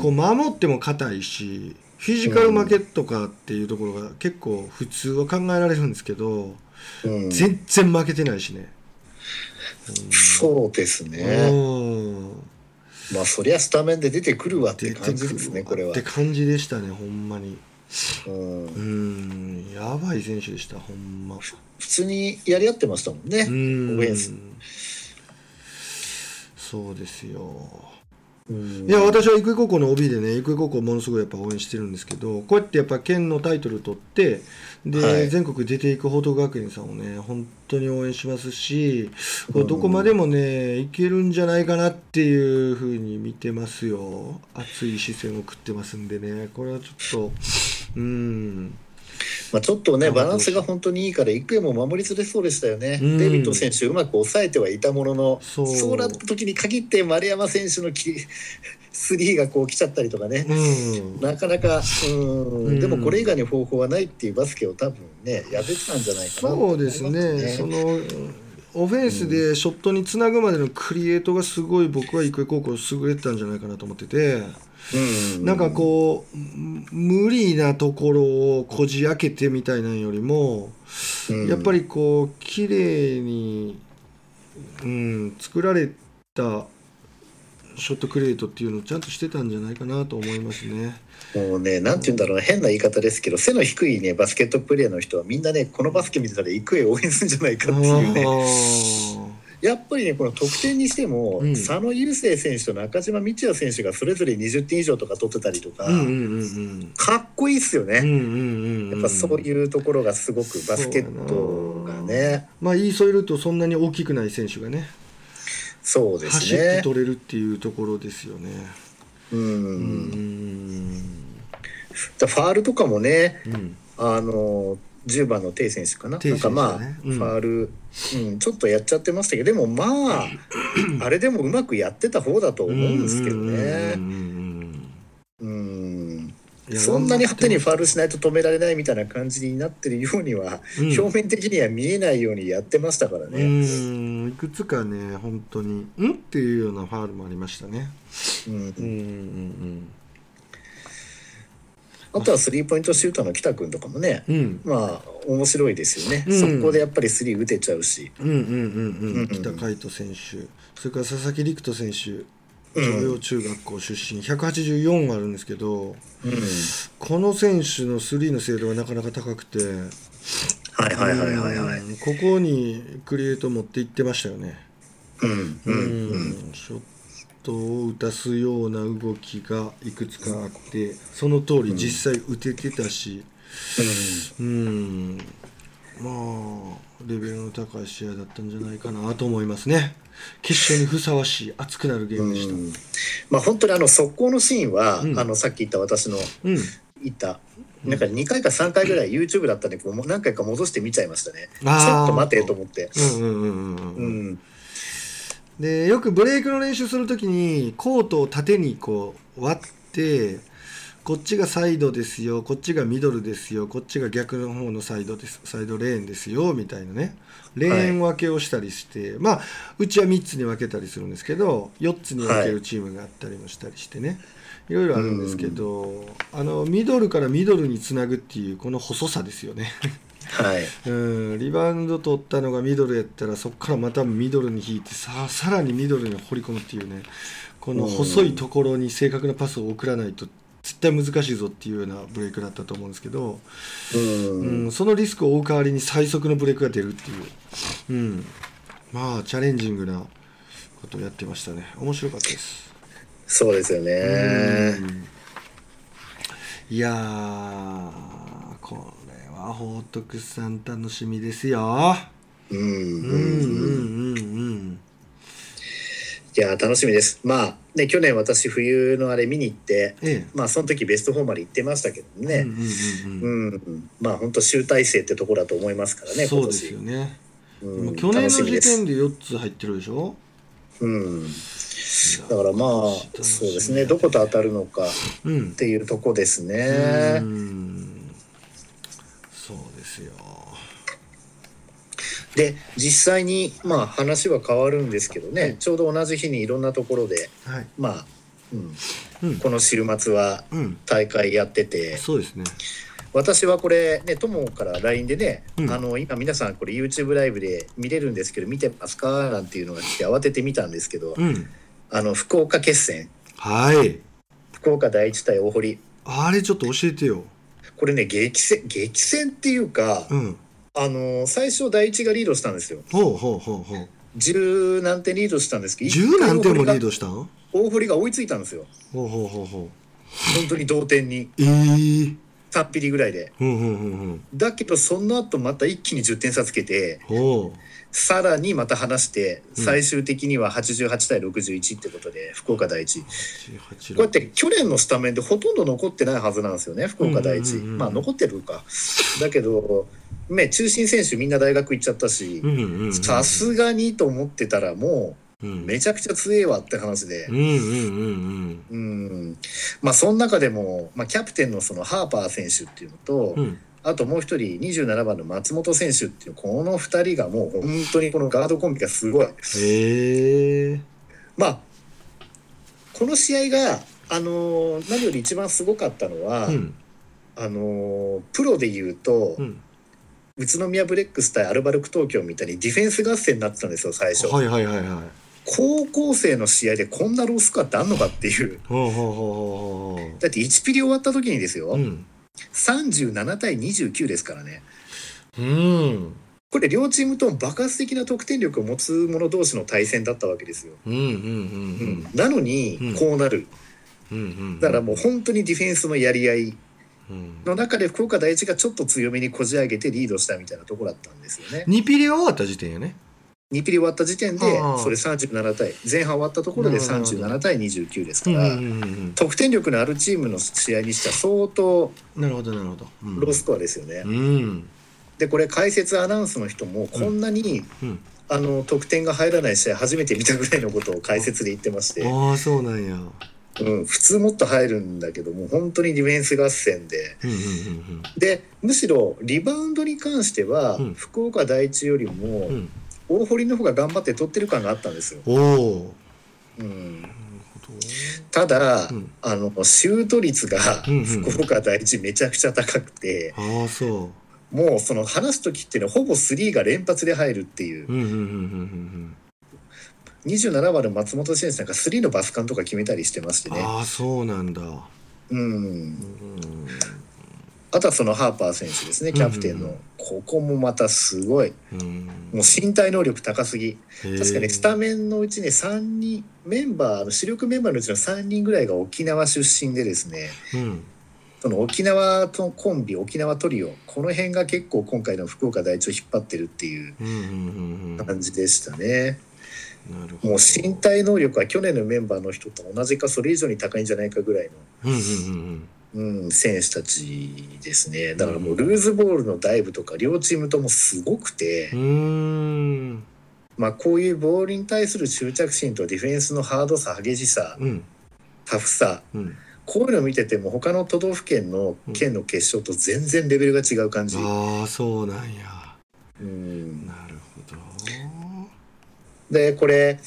こう守っても硬いしフィジカル負けとかっていうところが結構普通は考えられるんですけど、うん、全然負けてないしね。うん、そうですね。まあそりゃスタメンで出てくるわって感じですねこれは。って感じでしたねほんまに。うんやばい選手でしたほんま。普通にやり合ってましたもんねオフェンス。そうですよ。いや私は育英高校の OB でね育英高校ものすごいやっぱ応援してるんですけどこうやってやっぱ県のタイトル取ってで、はい、全国出ていく報徳学園さんをね本当に応援しますしどこまでもねいけるんじゃないかなっていうふうに見てますよ。熱い視線を送ってますんでね。これはちょっとうんまあ、ちょっとねバランスが本当にいいから育英も守りづれそうでしたよね、うん、デビット選手うまく抑えてはいたもののそう。なった時に限って丸山選手のきスリーがこう来ちゃったりとかね、うん、なかなかうん。でもこれ以外に方法はないっていうバスケを多分ねやってたんじゃないかな、ね、そうですね。そのオフェンスでショットにつなぐまでのクリエイトがすごい僕は育英高校優れてたんじゃないかなと思ってて。なんかこう無理なところをこじ開けてみたいなよりも、やっぱりこう綺麗に、うん、作られたショットクリエイトっていうのをちゃんとしてたんじゃないかなと思いますね。もうね、なんて言うんだろう変な言い方ですけど、背の低いね、バスケットプレーの人はみんなね、このバスケ見てたら行くへ応援するんじゃないかっていうね。やっぱりねこの得点にしても、うん、佐野雄星選手と中島道也選手がそれぞれ20点以上とか取ってたりとか、うんうんうん、かっこいいっすよね、うんうんうんうん、やっぱそういうところがすごくバスケットがね。まあ言い添えるとそんなに大きくない選手がねそうですね。走って取れるっていうところですよね。うん。ファールとかもね、うん、あの10番のテイ選手かな、ね、なんかまあ、うん、ファール、うん、ちょっとやっちゃってましたけどでもまああれでもうまくやってた方だと思うんですけどね。うんそんなに手にファールしないと止められないみたいな感じになってるようには、うん、表面的には見えないようにやってましたからね。うん。いくつかね本当に「ん?」っていうようなファールもありましたね。うんうんうんうんあとはスリーポイントシューターの北君とかもね、うん、まあ面白いですよね、うん、そこでやっぱりスリー打てちゃうし。うんうんうんうん、北海斗選手。それから佐々木陸斗選手。常陽中学校出身。184あるんですけど、うん、この選手のスリーの精度はなかなか高くて。はいはいはいはいはい、ここにクリエイト持っていってましたよね。うん、うん、うん、ショットを打たすような動きがいくつかあってその通り実際打ててたし、うん、うん。まあレベルの高い試合だったんじゃないかなと思いますね。決勝にふさわしい熱くなるゲームでした。まあ本当にあの速攻のシーンは、うん、あのさっき言った私の言った、うん、なんか2回か3回ぐらい YouTube だったんでこう何回か戻して見ちゃいましたね。ちょっと待てと思って。でよくブレイクの練習するときにコートを縦にこう割ってこっちがサイドですよこっちがミドルですよこっちが逆の方のサイドですサイドレーンですよみたいなね。レーン分けをしたりして、はい、まあうちは3つに分けたりするんですけど4つに分けるチームがあったりもしたりしてね、はい、いろいろあるんですけどあのミドルからミドルにつなぐっていうこの細さですよね。はい、うんリバウンド取ったのがミドルやったらそこからまたミドルに引いてささらにミドルに放り込むっていうねこの細いところに正確なパスを送らないと絶対難しいぞっていうようなブレイクだったと思うんですけど、うん、うん、そのリスクを負う代わりに最速のブレイクが出るっていう、うん、まあチャレンジングなことをやってましたね。面白かったです。そうですよね。いやこれは報徳さん楽しみですよ。うんうんうんうん。うんいや楽しみです。まあね去年私冬のあれ見に行って、ええ、まあその時ベスト4まで行ってましたけどね。うんまあ本当集大成ってところだと思いますからねそうですよね、うん、去年の時点で4つ入ってるでしょ？うん。だからまあそうですね。どこと当たるのかっていうとこですね、うん、そうですよ。で実際にまあ話は変わるんですけどね、はい、ちょうど同じ日にいろんなところで、はい、まあ、うん、うん、この週末は大会やってて、うん、そうですね。私はこれね友から LINE でね、うん、あの今皆さんこれ YouTube ライブで見れるんですけど見てますか？なんていうのが来て慌てて見たんですけど、あの福岡決戦。はい。福岡第一対大堀あれちょっと教えてよこれね激戦激戦っていうか、うん、あの最初第一がリードしたんですよ。ほうほうほうほう。十何点リードしたんですけど、十何点もリードした？の？大堀が追いついたんですよ。ほうほうほうほう。本当に同点に。ええー。3ピリぐらいで。だけどその後また一気に10点差つけて。さらにまた離して最終的には88対61ってことで福岡第一、こうやって去年のスタメンでほとんど残ってないはずなんですよね福岡第一、まあ残ってるか。だけどね、中心選手みんな大学行っちゃったしさすがにと思ってたらもう、めちゃくちゃ強えわって話で。まあその中でも、まあ、キャプテンのそのハーパー選手っていうのと、うん、あともう一人27番の松本選手っていうこの2人がもう本当にこのガードコンビがすごい。へまあこの試合が、あのー、何より一番すごかったのは、うん、あのー、プロで言うと、うん宇都宮ブレックス対アルバルク東京みたいにディフェンス合戦になってたんですよ最初。はいはいはいはい。高校生の試合でこんなロースコアってあんのかっていう。だって1ピリ終わった時にですよ、うん、37対29ですからね。うん。これ両チームとも爆発的な得点力を持つ者同士の対戦だったわけですよ。なのにこうなる。だからもう本当にディフェンスのやり合いの中で福岡第一がちょっと強めにこじ上げてリードしたみたいなところだったんですよね。2ピリ終わった時点よね。2ピリ終わった時点でそれ37対前半終わったところで37対29ですから、得点力のあるチームの試合にしては相当なるほどなるほど、ロースコアですよね。でこれ解説アナウンスの人もこんなに、あの得点が入らない試合初めて見たぐらいのことを解説で言ってまして。ああそうなんや、うん、普通もっと入るんだけども本当にディフェンス合戦で、でむしろリバウンドに関しては、福岡第一よりも、大堀の方が頑張って取ってる感があったんですよ。うん、ただ、うん、あのシュート率が福岡第一めちゃくちゃ高くて、うんうん、あそうもうその話す時っていうのはほぼスリーが連発で入るっていう。27番の松本選手なんかスリーのバスカンとか決めたりしてましてね。ああそうなんだ。うん。うんあとはそのハーパー選手ですね。キャプテンの、うんここもまたすごい、うん、もう身体能力高すぎ。確かにスタメンのうちね3人メンバーの主力メンバーのうちの3人ぐらいが沖縄出身でですね、うん、その沖縄とコンビ沖縄トリオこの辺が結構今回の福岡第一を引っ張ってるっていう感じでしたね。もう身体能力は去年のメンバーの人と同じかそれ以上に高いんじゃないかぐらいの。うんうんうんうん、選手たちですね。だからもうルーズボールのダイブとか両チームともすごくて、まあ、こういうボールに対する執着心とディフェンスのハードさ激しさ、うん、タフさ、うん、こういうのを見てても他の都道府県の県の決勝と全然レベルが違う感じ。ああそうなんや。うん。なるほど。でこれ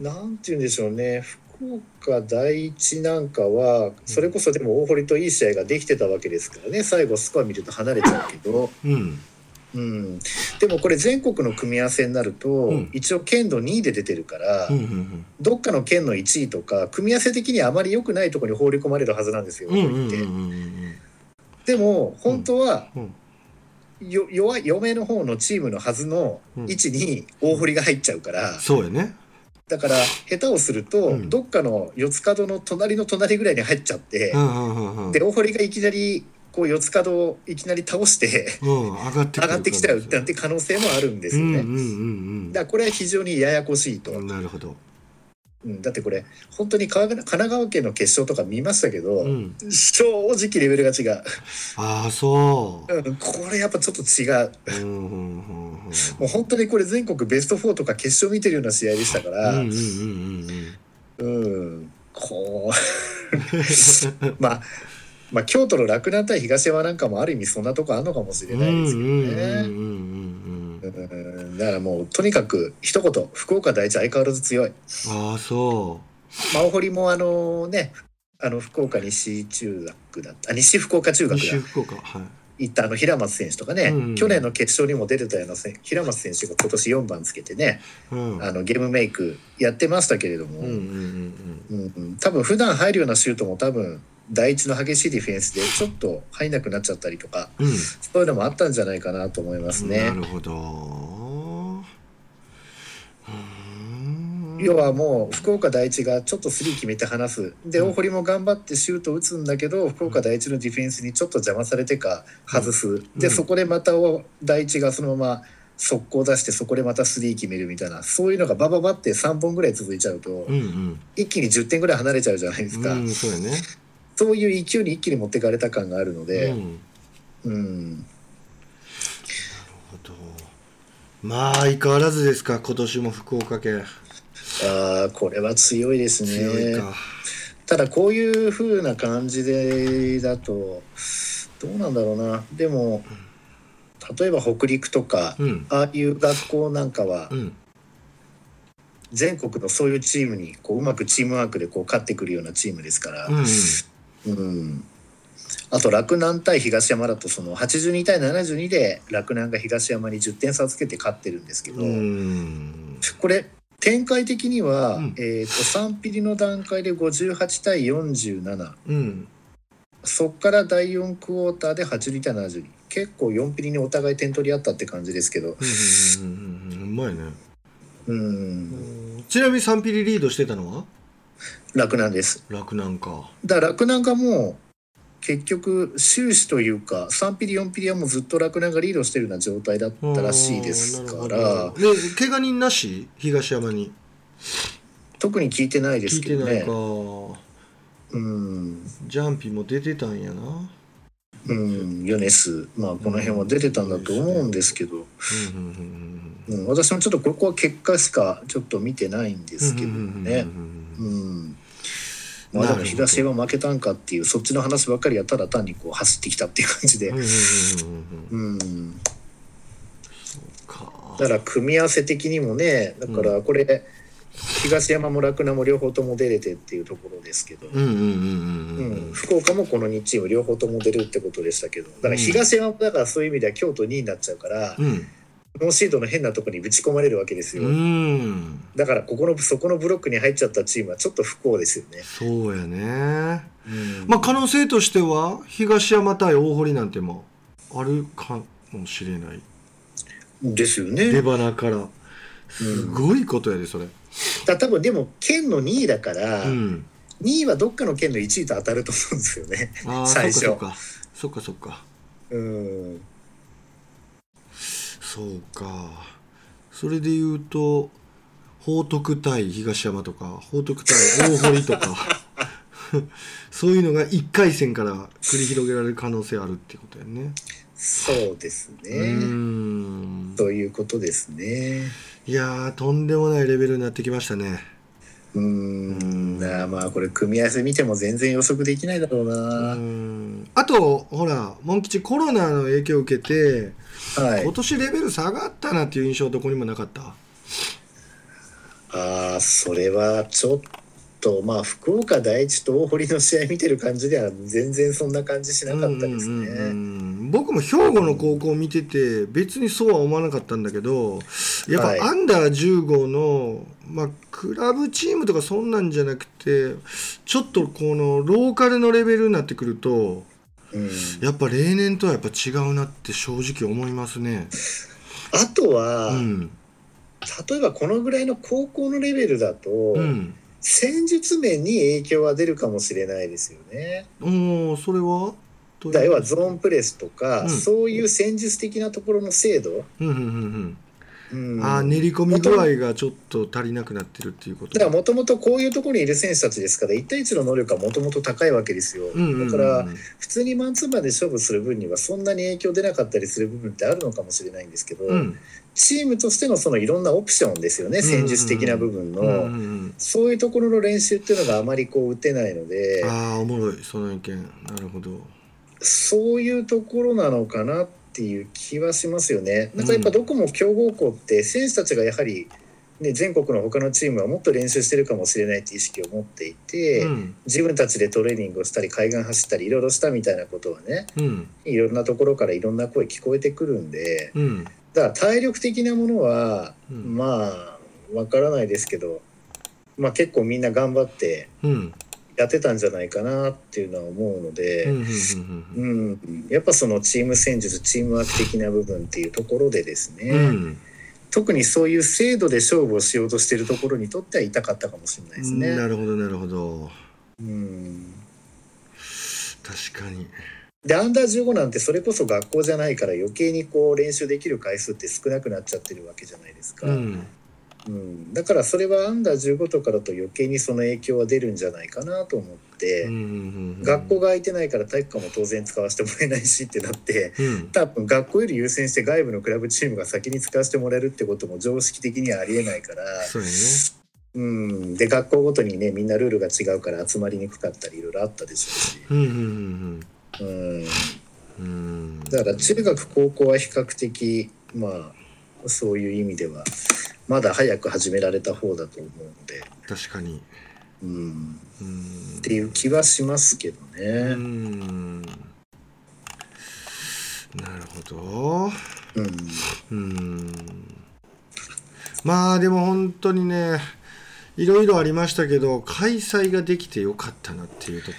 なんて言うんでしょうね福岡第一なんかはそれこそでも大堀といい試合ができてたわけですからね。最後スコア見ると離れちゃうけど、うん。うん、でもこれ全国の組み合わせになると、うん、一応県度2位で出てるから、うんうんうん、どっかの県の1位とか組み合わせ的にはあまり良くないところに放り込まれるはずなんですよ、大堀って。でも本当は、よ弱い嫁の方のチームのはずの位置に大堀が入っちゃうから、そうよねだから下手をすると、うん、どっかの四つ角の隣の隣ぐらいに入っちゃって、うんうんうん、で大堀がいきなりこう四つ角をいきなり倒して、うん、上がって上がってきちゃうなんて可能性もあるんですよね。うんうんうんうん、だからこれは非常にややこしいと。なるほどうん、だってこれ本当に神奈川県の決勝とか見ましたけど、うん、正直レベルが違う。ああそう、うん、これやっぱちょっと違う,、うんうんうんうん、もう本当にこれ全国ベスト4とか決勝見てるような試合でしたからうん、うんこう。まあまあ京都の洛南対東山なんかもある意味そんなとこあるのかもしれないですけどね。うん。だからもうとにかく一言福岡第一相変わらず強い。ああそう。真央堀もあのねあの福岡西中学だった。西福岡中学だ。西福岡はい。行ったあの平松選手とかね、うん。うん、去年の決勝にも出てたような平松選手が今年4番つけてね、うん、あのゲームメイクやってましたけれども。多分普段入るようなシュートも多分第一の激しいディフェンスでちょっと入んなくなっちゃったりとか、うん、そういうのもあったんじゃないかなと思いますね。なるほど。要はもう福岡第一がちょっとスリー決めて離す。で大堀も頑張ってシュート打つんだけど福岡第一のディフェンスにちょっと邪魔されてか外す、でそこでまた第一がそのまま速攻出してそこでまたスリー決めるみたいな。そういうのがバババって3本ぐらい続いちゃうと、うんうん、一気に10点ぐらい離れちゃうじゃないですか、うん、そうね、そういう勢いに一気に持ってかれた感があるので、うん、うん、なるほど。まあ相変わらずですか今年も福岡県。あこれは強いですね。ただこういう風な感じでだとどうなんだろうな。でも例えば北陸とか、うん、ああいう学校なんかは、うん、全国のそういうチームにこううまくチームワークでこう勝ってくるようなチームですから、うん、うん、あと洛南対東山だとその82対72で洛南が東山に10点差をつけて勝ってるんですけど、これ展開的には、うん、えーと、3ピリの段階で58対47、うん、そっから第4クォーターで82対72結構4ピリにお互い点取り合ったって感じですけど。うまいね。うん。ちなみに3ピリリードしてたのは？洛南です。洛南か。だから洛南がもう結局終始というか3ピリ4ピリはもうずっと洛南がリードしてるような状態だったらしいですから。で怪我人なし？東山に。特に聞いてないですけどね。うん。ジャンピも出てたんやな。うん。ヨネス。まあこの辺は出てたんだと思うんですけど、うん、私もちょっとここは結果しかちょっと見てないんですけどね。うんまあ、だから東山負けたんかっていうそっちの話ばっかりはただ単にこう走ってきたっていう感じで。うんだから組み合わせ的にもねだからこれ、東山も洛南も両方とも出れてっていうところですけど。福岡もこの2チーム両方とも出るってことでしたけど。だから東山もだからそういう意味では京都2位になっちゃうから、うんノーシードの変なところにぶち込まれるわけですよ。だからここのそこのブロックに入っちゃったチームはちょっと不幸ですよね。そうやね、まあ可能性としては東山対大堀なんてもあるかもしれない。ですよね。出花から。すごいことやでそれ、だ多分でも県の2位だから、うん、2位はどっかの県の1位と当たると思うんですよね。最初。そっか。そっかそっか。うんそうか。それで言うと報徳対東山とか報徳対大堀とか そういうのが1回戦から繰り広げられる可能性あるってことやね。そうですね。ということですね。いやとんでもないレベルになってきましたね。うん。まあこれ組み合わせ見ても全然予測できないだろうな。あとほらモン吉コロナの影響を受けてはい、今年レベル下がったなっていう印象どこにもなかった？ああそれはちょっとまあ福岡第一と大堀の試合見てる感じでは全然そんな感じしなかったですね、僕も兵庫の高校見てて別にそうは思わなかったんだけどやっぱアンダー15の、まあ、クラブチームとかそんなんじゃなくてちょっとこのローカルのレベルになってくるとやっぱ例年とはやっぱ違うなって正直思いますね。あとは、うん、例えばこのぐらいの高校のレベルだと、うん、戦術面に影響は出るかもしれないですよね。おそれは？要はゾーンプレスとか、うん、そういう戦術的なところの精度、うんうんうんうんうん、あ練り込み具合がちょっと足りなくなってるっていうこと。だからもともとこういうところにいる選手たちですから1対1の能力はもともと高いわけですよ、だから普通にマンツーマンで勝負する分にはそんなに影響出なかったりする部分ってあるのかもしれないんですけど、うん、チームとしてのそのいろんなオプションですよね戦術的な部分の、そういうところの練習っていうのがあまりこう打てないのでああおもろい。その意見。なるほど。そういうところなのかなってっていう気はしますよね。なんかやっぱどこも強豪校って選手たちがやはり、ね、全国の他のチームはもっと練習してるかもしれないって意識を持っていて、うん、自分たちでトレーニングをしたり海岸走ったりいろいろしたみたいなことはね、うん、いろんなところからいろんな声聞こえてくるんで、うん、だから体力的なものは、まあわからないですけど、まあ、結構みんな頑張って。やってたんじゃないかなっていうのは思うので、うん、やっぱそのチーム戦術チームワーク的な部分っていうところでですね、うん、特にそういう制度で勝負をしようとしているところにとっては痛かったかもしれないですね。なるほどなるほど。うん、確かに。でアンダー15なんてそれこそ学校じゃないから余計にこう練習できる回数って少なくなっちゃってるわけじゃないですか。うんうん、だからそれはアンダー15とかだと余計にその影響は出るんじゃないかなと思って、学校が空いてないから体育館も当然使わせてもらえないしってなって、うん、多分学校より優先して外部のクラブチームが先に使わせてもらえるってことも常識的にはありえないから。そうね。うん、で学校ごとにねみんなルールが違うから集まりにくかったりいろいろあったでしょうし、うん。だから中学高校は比較的まあそういう意味ではまだ早く始められた方だと思うので。確かに。うん、うん。っていう気はしますけどね。うん。なるほど。うん。うん。まあでも本当にねいろいろありましたけど開催ができてよかったなっていうとこ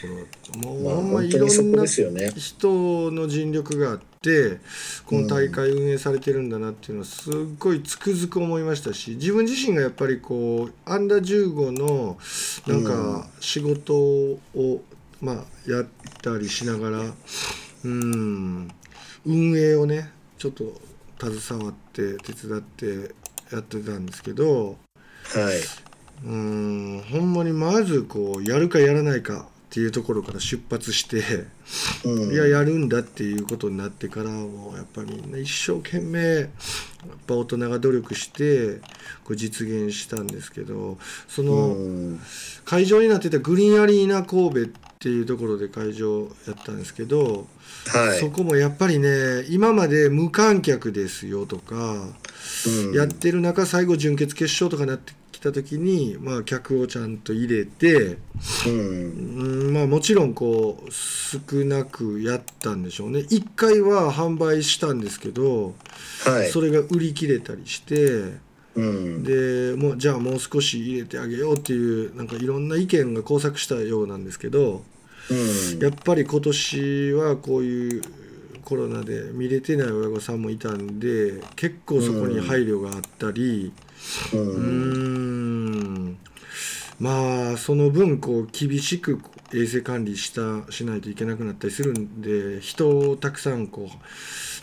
ろ。もう、まあ、ほんまいろんな人の尽力があってこの大会運営されてるんだなっていうのはすっごいつくづく思いましたし自分自身がやっぱりこうアンダー15のなんか仕事をまあ、やったりしながらうん運営をねちょっと携わって手伝ってやってたんですけど、はい、うんほんまにまずこうやるかやらないかっていうところから出発して、うん、いややるんだっていうことになってからもやっぱりみんな一生懸命やっぱ大人が努力してこう実現したんですけどその会場になってたグリーンアリーナ神戸っていうところで会場やったんですけど、はい、そこもやっぱりね今まで無観客ですよとか、うん、やってる中最後準決決勝とかなって来た時に、まあ、客をちゃんと入れて、うん、まあ、もちろんこう少なくやったんでしょうね。1回は販売したんですけど、はい、それが売り切れたりして。うん、でもうじゃあもう少し入れてあげようっていうなんかいろんな意見が交錯したようなんですけど、うん、やっぱり今年はこういうコロナで見れてない親御さんもいたんで結構そこに配慮があったり、うん、まあその分こう厳しく衛生管理したしないといけなくなったりするんで人をたくさんこ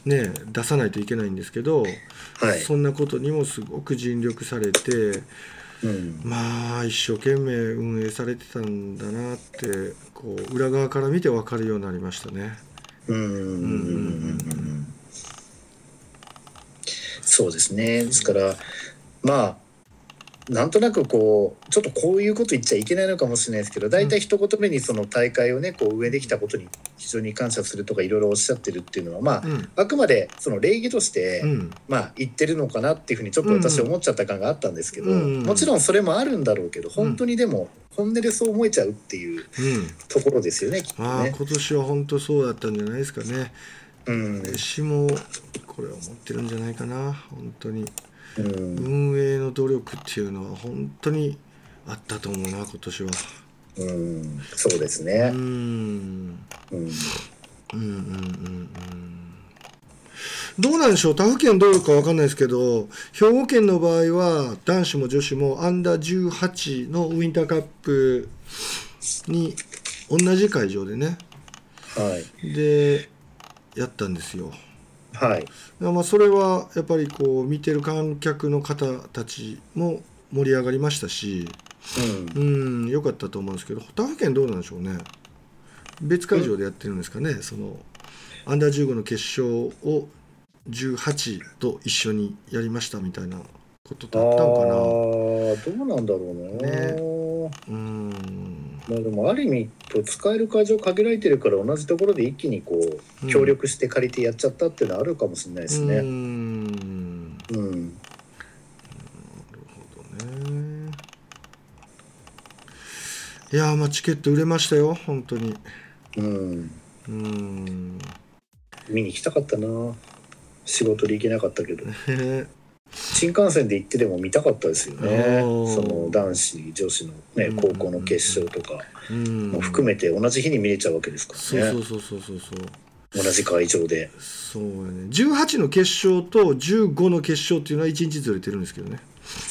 うね出さないといけないんですけど、はい、そんなことにもすごく尽力されて。うん、まあ一生懸命運営されてたんだなってこう裏側から見て分かるようになりましたね。うんうんうん。うん。そうですね。ですからまあなんとなくこうちょっとこういうこと言っちゃいけないのかもしれないですけど大体一言目にその大会をねこう運営できたことに非常に感謝するとかいろいろおっしゃってるっていうのはまあ、うん、あくまでその礼儀として、うん、まあ言ってるのかなっていうふうにちょっと私思っちゃった感があったんですけど、うん。もちろんそれもあるんだろうけど本当にでも本音でそう思えちゃうっていうところですよね、きっとね。あ今年は本当そうだったんじゃないですかね。うん、私もこれは思ってるんじゃないかな本当に。運営の努力っていうのは本当にあったと思うな今年は。うん、そうですね。うん。うん。うんうんうんうんどうなんでしょう？他府県どうか分かんないですけど兵庫県の場合は男子も女子もアンダー18のウインターカップに同じ会場でね、はい、でやったんですよ。はい、まあそれはやっぱりこう見てる観客の方たちも盛り上がりましたし、うん、よかったと思うんですけど他府県どうなんでしょうね。別会場でやってるんですかね、うん、そのアンダー15の決勝を18と一緒にやりましたみたいなことってあったのかな。どうなんだろうね。うんまあでもある意味使える会場限られてるから同じところで一気にこう協力して借りてやっちゃったっていうのはあるかもしれないですね。うん。うん。なるほどね。いやまあチケット売れましたよ本当に。うん。うん。見に行きたかったな。仕事で行けなかったけど。新幹線で行ってでも見たかったですよね。その男子女子の、ね、高校の決勝とかも含めて同じ日に見れちゃうわけですからね。そうそうそうそうそう。同じ会場で。そうやね。18の決勝と15の決勝っていうのは1日ずれてるんですけどね。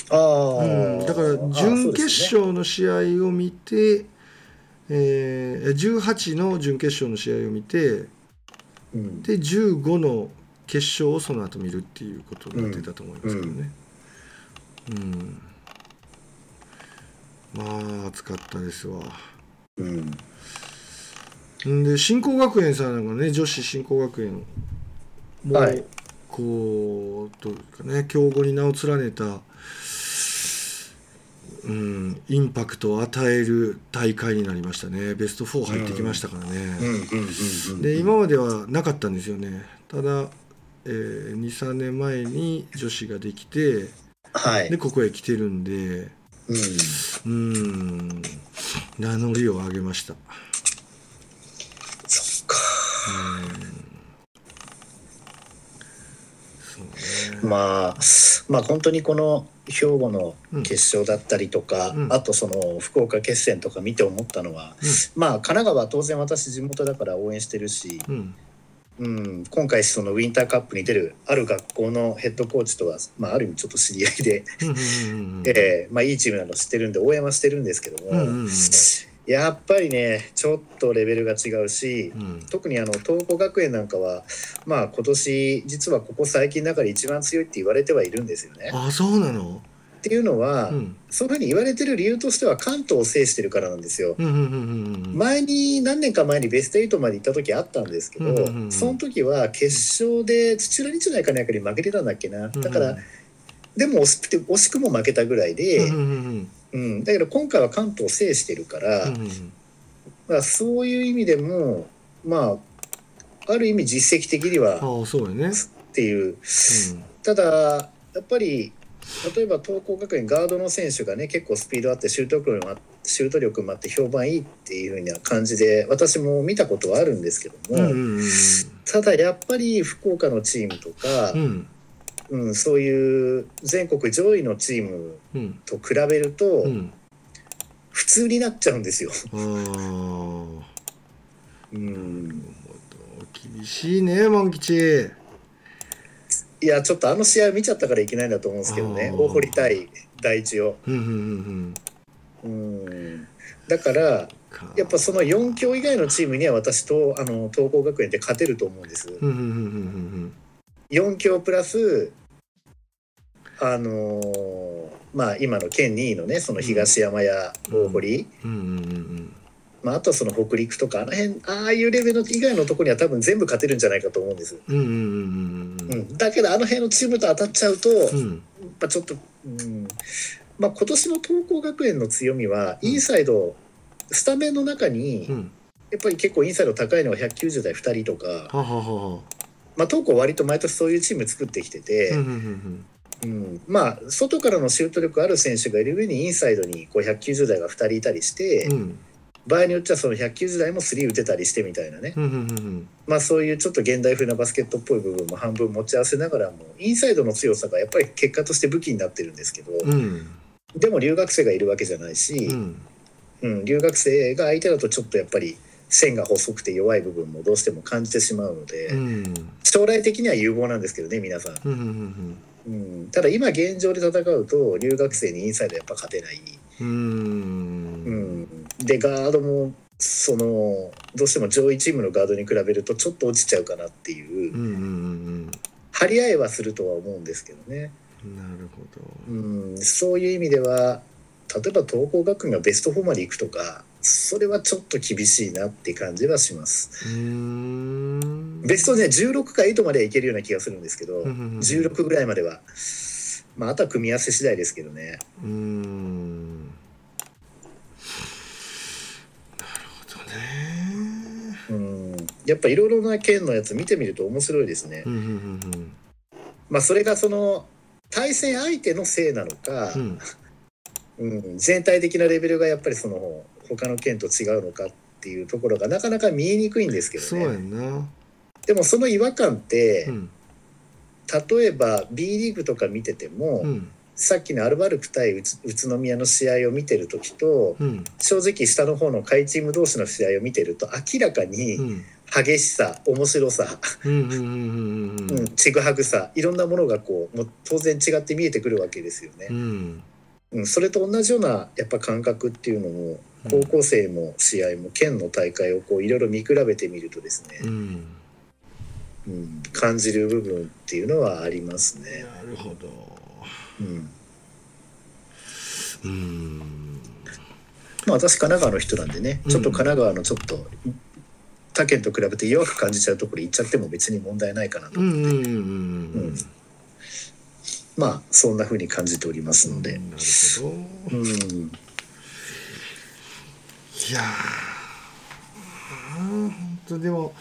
ああ、うん、だから準決勝の試合を見て、ねえー、18の準決勝の試合を見て、うん、で15の決勝をその後見るっていうことになってたと思いますけどね。うん、うん、まあ暑かったですわ。うん、で新興学園さんなんかね女子新興学園も、はい、こうというかね強豪に名を連ねた、うん、インパクトを与える大会になりましたね。ベスト4入ってきましたからね。で今まではなかったんですよね。ただえー、23年前に女子ができて、はい、でここへ来てるんでうん。名乗りを上げました。そっか。うん、まあまあ本当にこの兵庫の決勝だったりとか、うん、あとその福岡決戦とか見て思ったのは、うん、まあ神奈川は当然私地元だから応援してるし、うん、うん、今回そのウィンターカップに出るある学校のヘッドコーチとは、まあ、ある意味ちょっと知り合いでえまあ、いいチームなの知ってるんで応援はしてるんですけども、やっぱりねちょっとレベルが違うし、うん、特にあの東光学園なんかはまあ今年実はここ最近の中で一番強いって言われてはいるんですよね。あそうなの？っていうのは、うん、そういうふうに言われてる理由としては関東を制してるからなんですよ。前に何年か前にベスト8まで行った時あったんですけど、その時は決勝で土浦日大かなんかに負けてたんだっけな。だから、でも惜しくて惜しくも負けたぐらいで、うん、だけど今回は関東を制してるから、まあ、そういう意味でもまあある意味実績的にはっていう。ただやっぱり例えば東光学園ガードの選手がね結構スピードあってシュート力もシュート力もあって評判いいっていうふうな感じで私も見たことはあるんですけども、ただやっぱり福岡のチームとか、うん、うん、そういう全国上位のチームと比べると、うん、普通になっちゃうんですよ。うん、厳しいね万吉。いやちょっとあの試合見ちゃったからいけないんだと思うんですけどね。大堀対第一を。うんだからやっぱその4強以外のチームには私とあの東光学園って勝てると思うんです。4強プラスあのー、まあ今の県2位のねその東山や大堀、まあ、あとはその北陸とかあの辺ああいうレベル以外のところには多分全部勝てるんじゃないかと思うんです。だけどあの辺のチームと当たっちゃうと、うん、まあ、ちょっと、うん。まあ、今年の東光学園の強みはインサイド、スタメンの中に、やっぱり結構インサイド高いのは190代2人とか、はははまあ、東光割と毎年そういうチーム作ってきてて。うん、まあ外からのシュート力ある選手がいる上にインサイドにこう190代が2人いたりして、うん、場合によってはその190代も3打てたりしてみたいなね、まあそういうちょっと現代風なバスケットっぽい部分も半分持ち合わせながらもインサイドの強さがやっぱり結果として武器になってるんですけど、うん、でも留学生がいるわけじゃないし、うん、うん、留学生が相手だとちょっとやっぱり線が細くて弱い部分もどうしても感じてしまうので、うん、将来的には有望なんですけどね皆さん。うん、ただ今現状で戦うと留学生にインサイドやっぱ勝てない。うん、うんでガードもそのどうしても上位チームのガードに比べるとちょっと落ちちゃうかなっていう,、うんうんうん、張り合いはするとは思うんですけどね。なるほど、うん、そういう意味では例えば東光学院がベスト4まで行くとかそれはちょっと厳しいなって感じはします。ベストね16か8まではいけるような気がするんですけど、うんうんうん、16ぐらいまでは、まあ、あとは組み合わせ次第ですけどね。うんやっぱいろいろな県のやつ見てみると面白いですね。まあそれがその対戦相手のせいなのか、うん、うん、全体的なレベルがやっぱりその他の県と違うのかっていうところがなかなか見えにくいんですけどね。でもその違和感って、うん、例えば B リーグとか見てても、うん、さっきのアルバルク対宇都宮の試合を見てる時と、正直下の方の下位チーム同士の試合を見てると明らかに、激しさ面白さちぐはぐさいろんなものがこうもう当然違って見えてくるわけですよね。うん、うん、それと同じようなやっぱ感覚っていうのも高校生も試合も県の大会をこういろいろ見比べてみるとですね、うん、うん、感じる部分っていうのはありますね。なるほど、うん。うん。まあ私神奈川の人なんでねちょっと神奈川のちょっと他県と比べて弱く感じちゃうところ行っちゃっても別に問題ないかなと。思って、まあそんなふうに感じておりますので。なるほど、うん、いや本当でも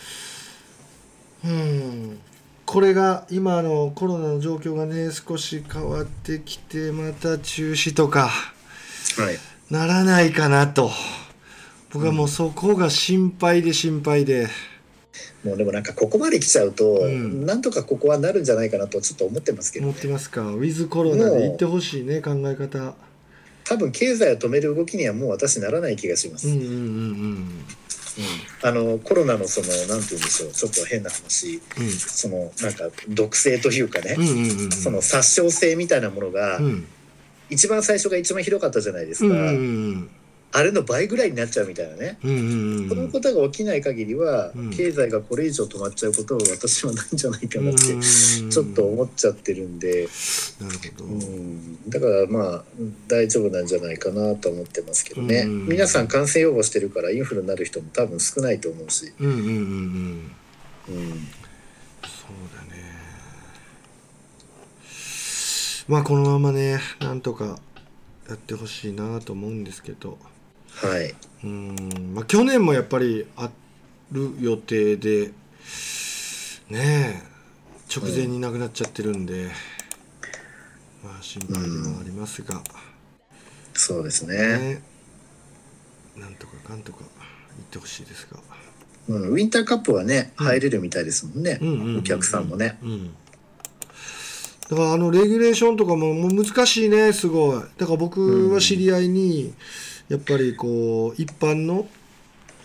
うん。これが今のコロナの状況がね少し変わってきてまた中止とか、はい、ならないかなと。僕はもうそこが心配で心配で。もうでもなんかここまで来ちゃうと、うん、なんとかここはなるんじゃないかなとちょっと思ってますけど、ね、思ってますか？ウィズコロナで言ってほしいね考え方。多分経済を止める動きにはもう私ならない気がします。うんうんうん。うん。あのコロナのそのなんて言うんでしょうちょっと変な話、うん、そのなんか毒性というかね、うんうんうんうん、その殺傷性みたいなものが、うん、一番最初が一番ひどかったじゃないですか。うんうんうんあれの倍ぐらいになっちゃうみたいなね、うんうんうん、そのことが起きない限りは、うん、経済がこれ以上止まっちゃうことを私はないんじゃないかなってちょっと思っちゃってるんで。なるほど、うん、だからまあ大丈夫なんじゃないかなと思ってますけどね、うんうん、皆さん感染予防してるからインフルになる人も多分少ないと思うし。うんうんうんうん。うん。そうだね。まあこのままねなんとかやってほしいなと思うんですけどはい。うん。まあ去年もやっぱりある予定でねえ直前に亡くなっちゃってるんで、うん、まあ心配でもありますが、うん、そうですね。ねなんとかかんとか言ってほしいですが、うん、ウィンターカップはね入れるみたいですもんね、お客さんもね、うん。だからあのレギュレーションとかももう難しいねすごい。だから僕は知り合いにやっぱりこう一般の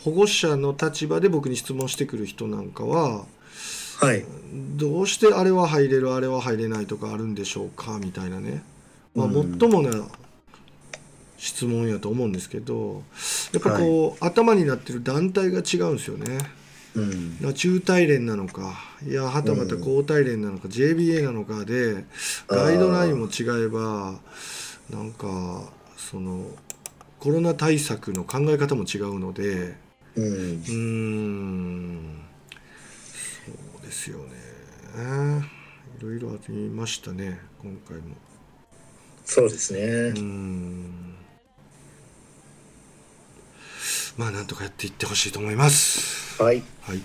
保護者の立場で僕に質問してくる人なんかは、はい、どうしてあれは入れるあれは入れないとかあるんでしょうかみたいなね、まあ、最もな質問やと思うんですけどやっぱこう、はい、頭になってる団体が違うんですよね。うん、中大連なのかいやはたまた高大連なのか、うん、JBA なのかでガイドラインも違えばなんかそのコロナ対策の考え方も違うのでうん。そうですよね。いろいろありましたね今回も。そうですね。うん。まあなんとかやっていってほしいと思います。はい、はい、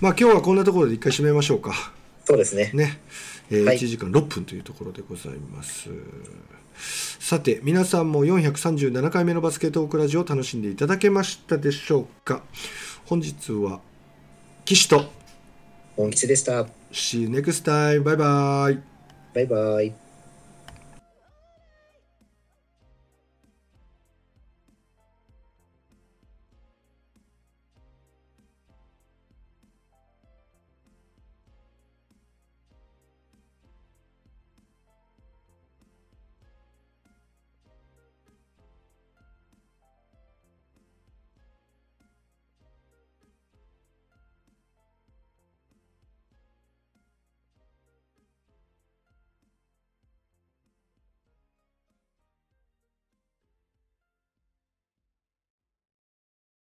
まあ今日はこんなところで一回締めましょうか。そうですね。ね、えーはい、1時間6分というところでございますさて皆さんも437回目のバスケットークラジオを楽しんでいただけましたでしょうか本日は岸と本吉でした See you next time. Bye bye. Bye bye.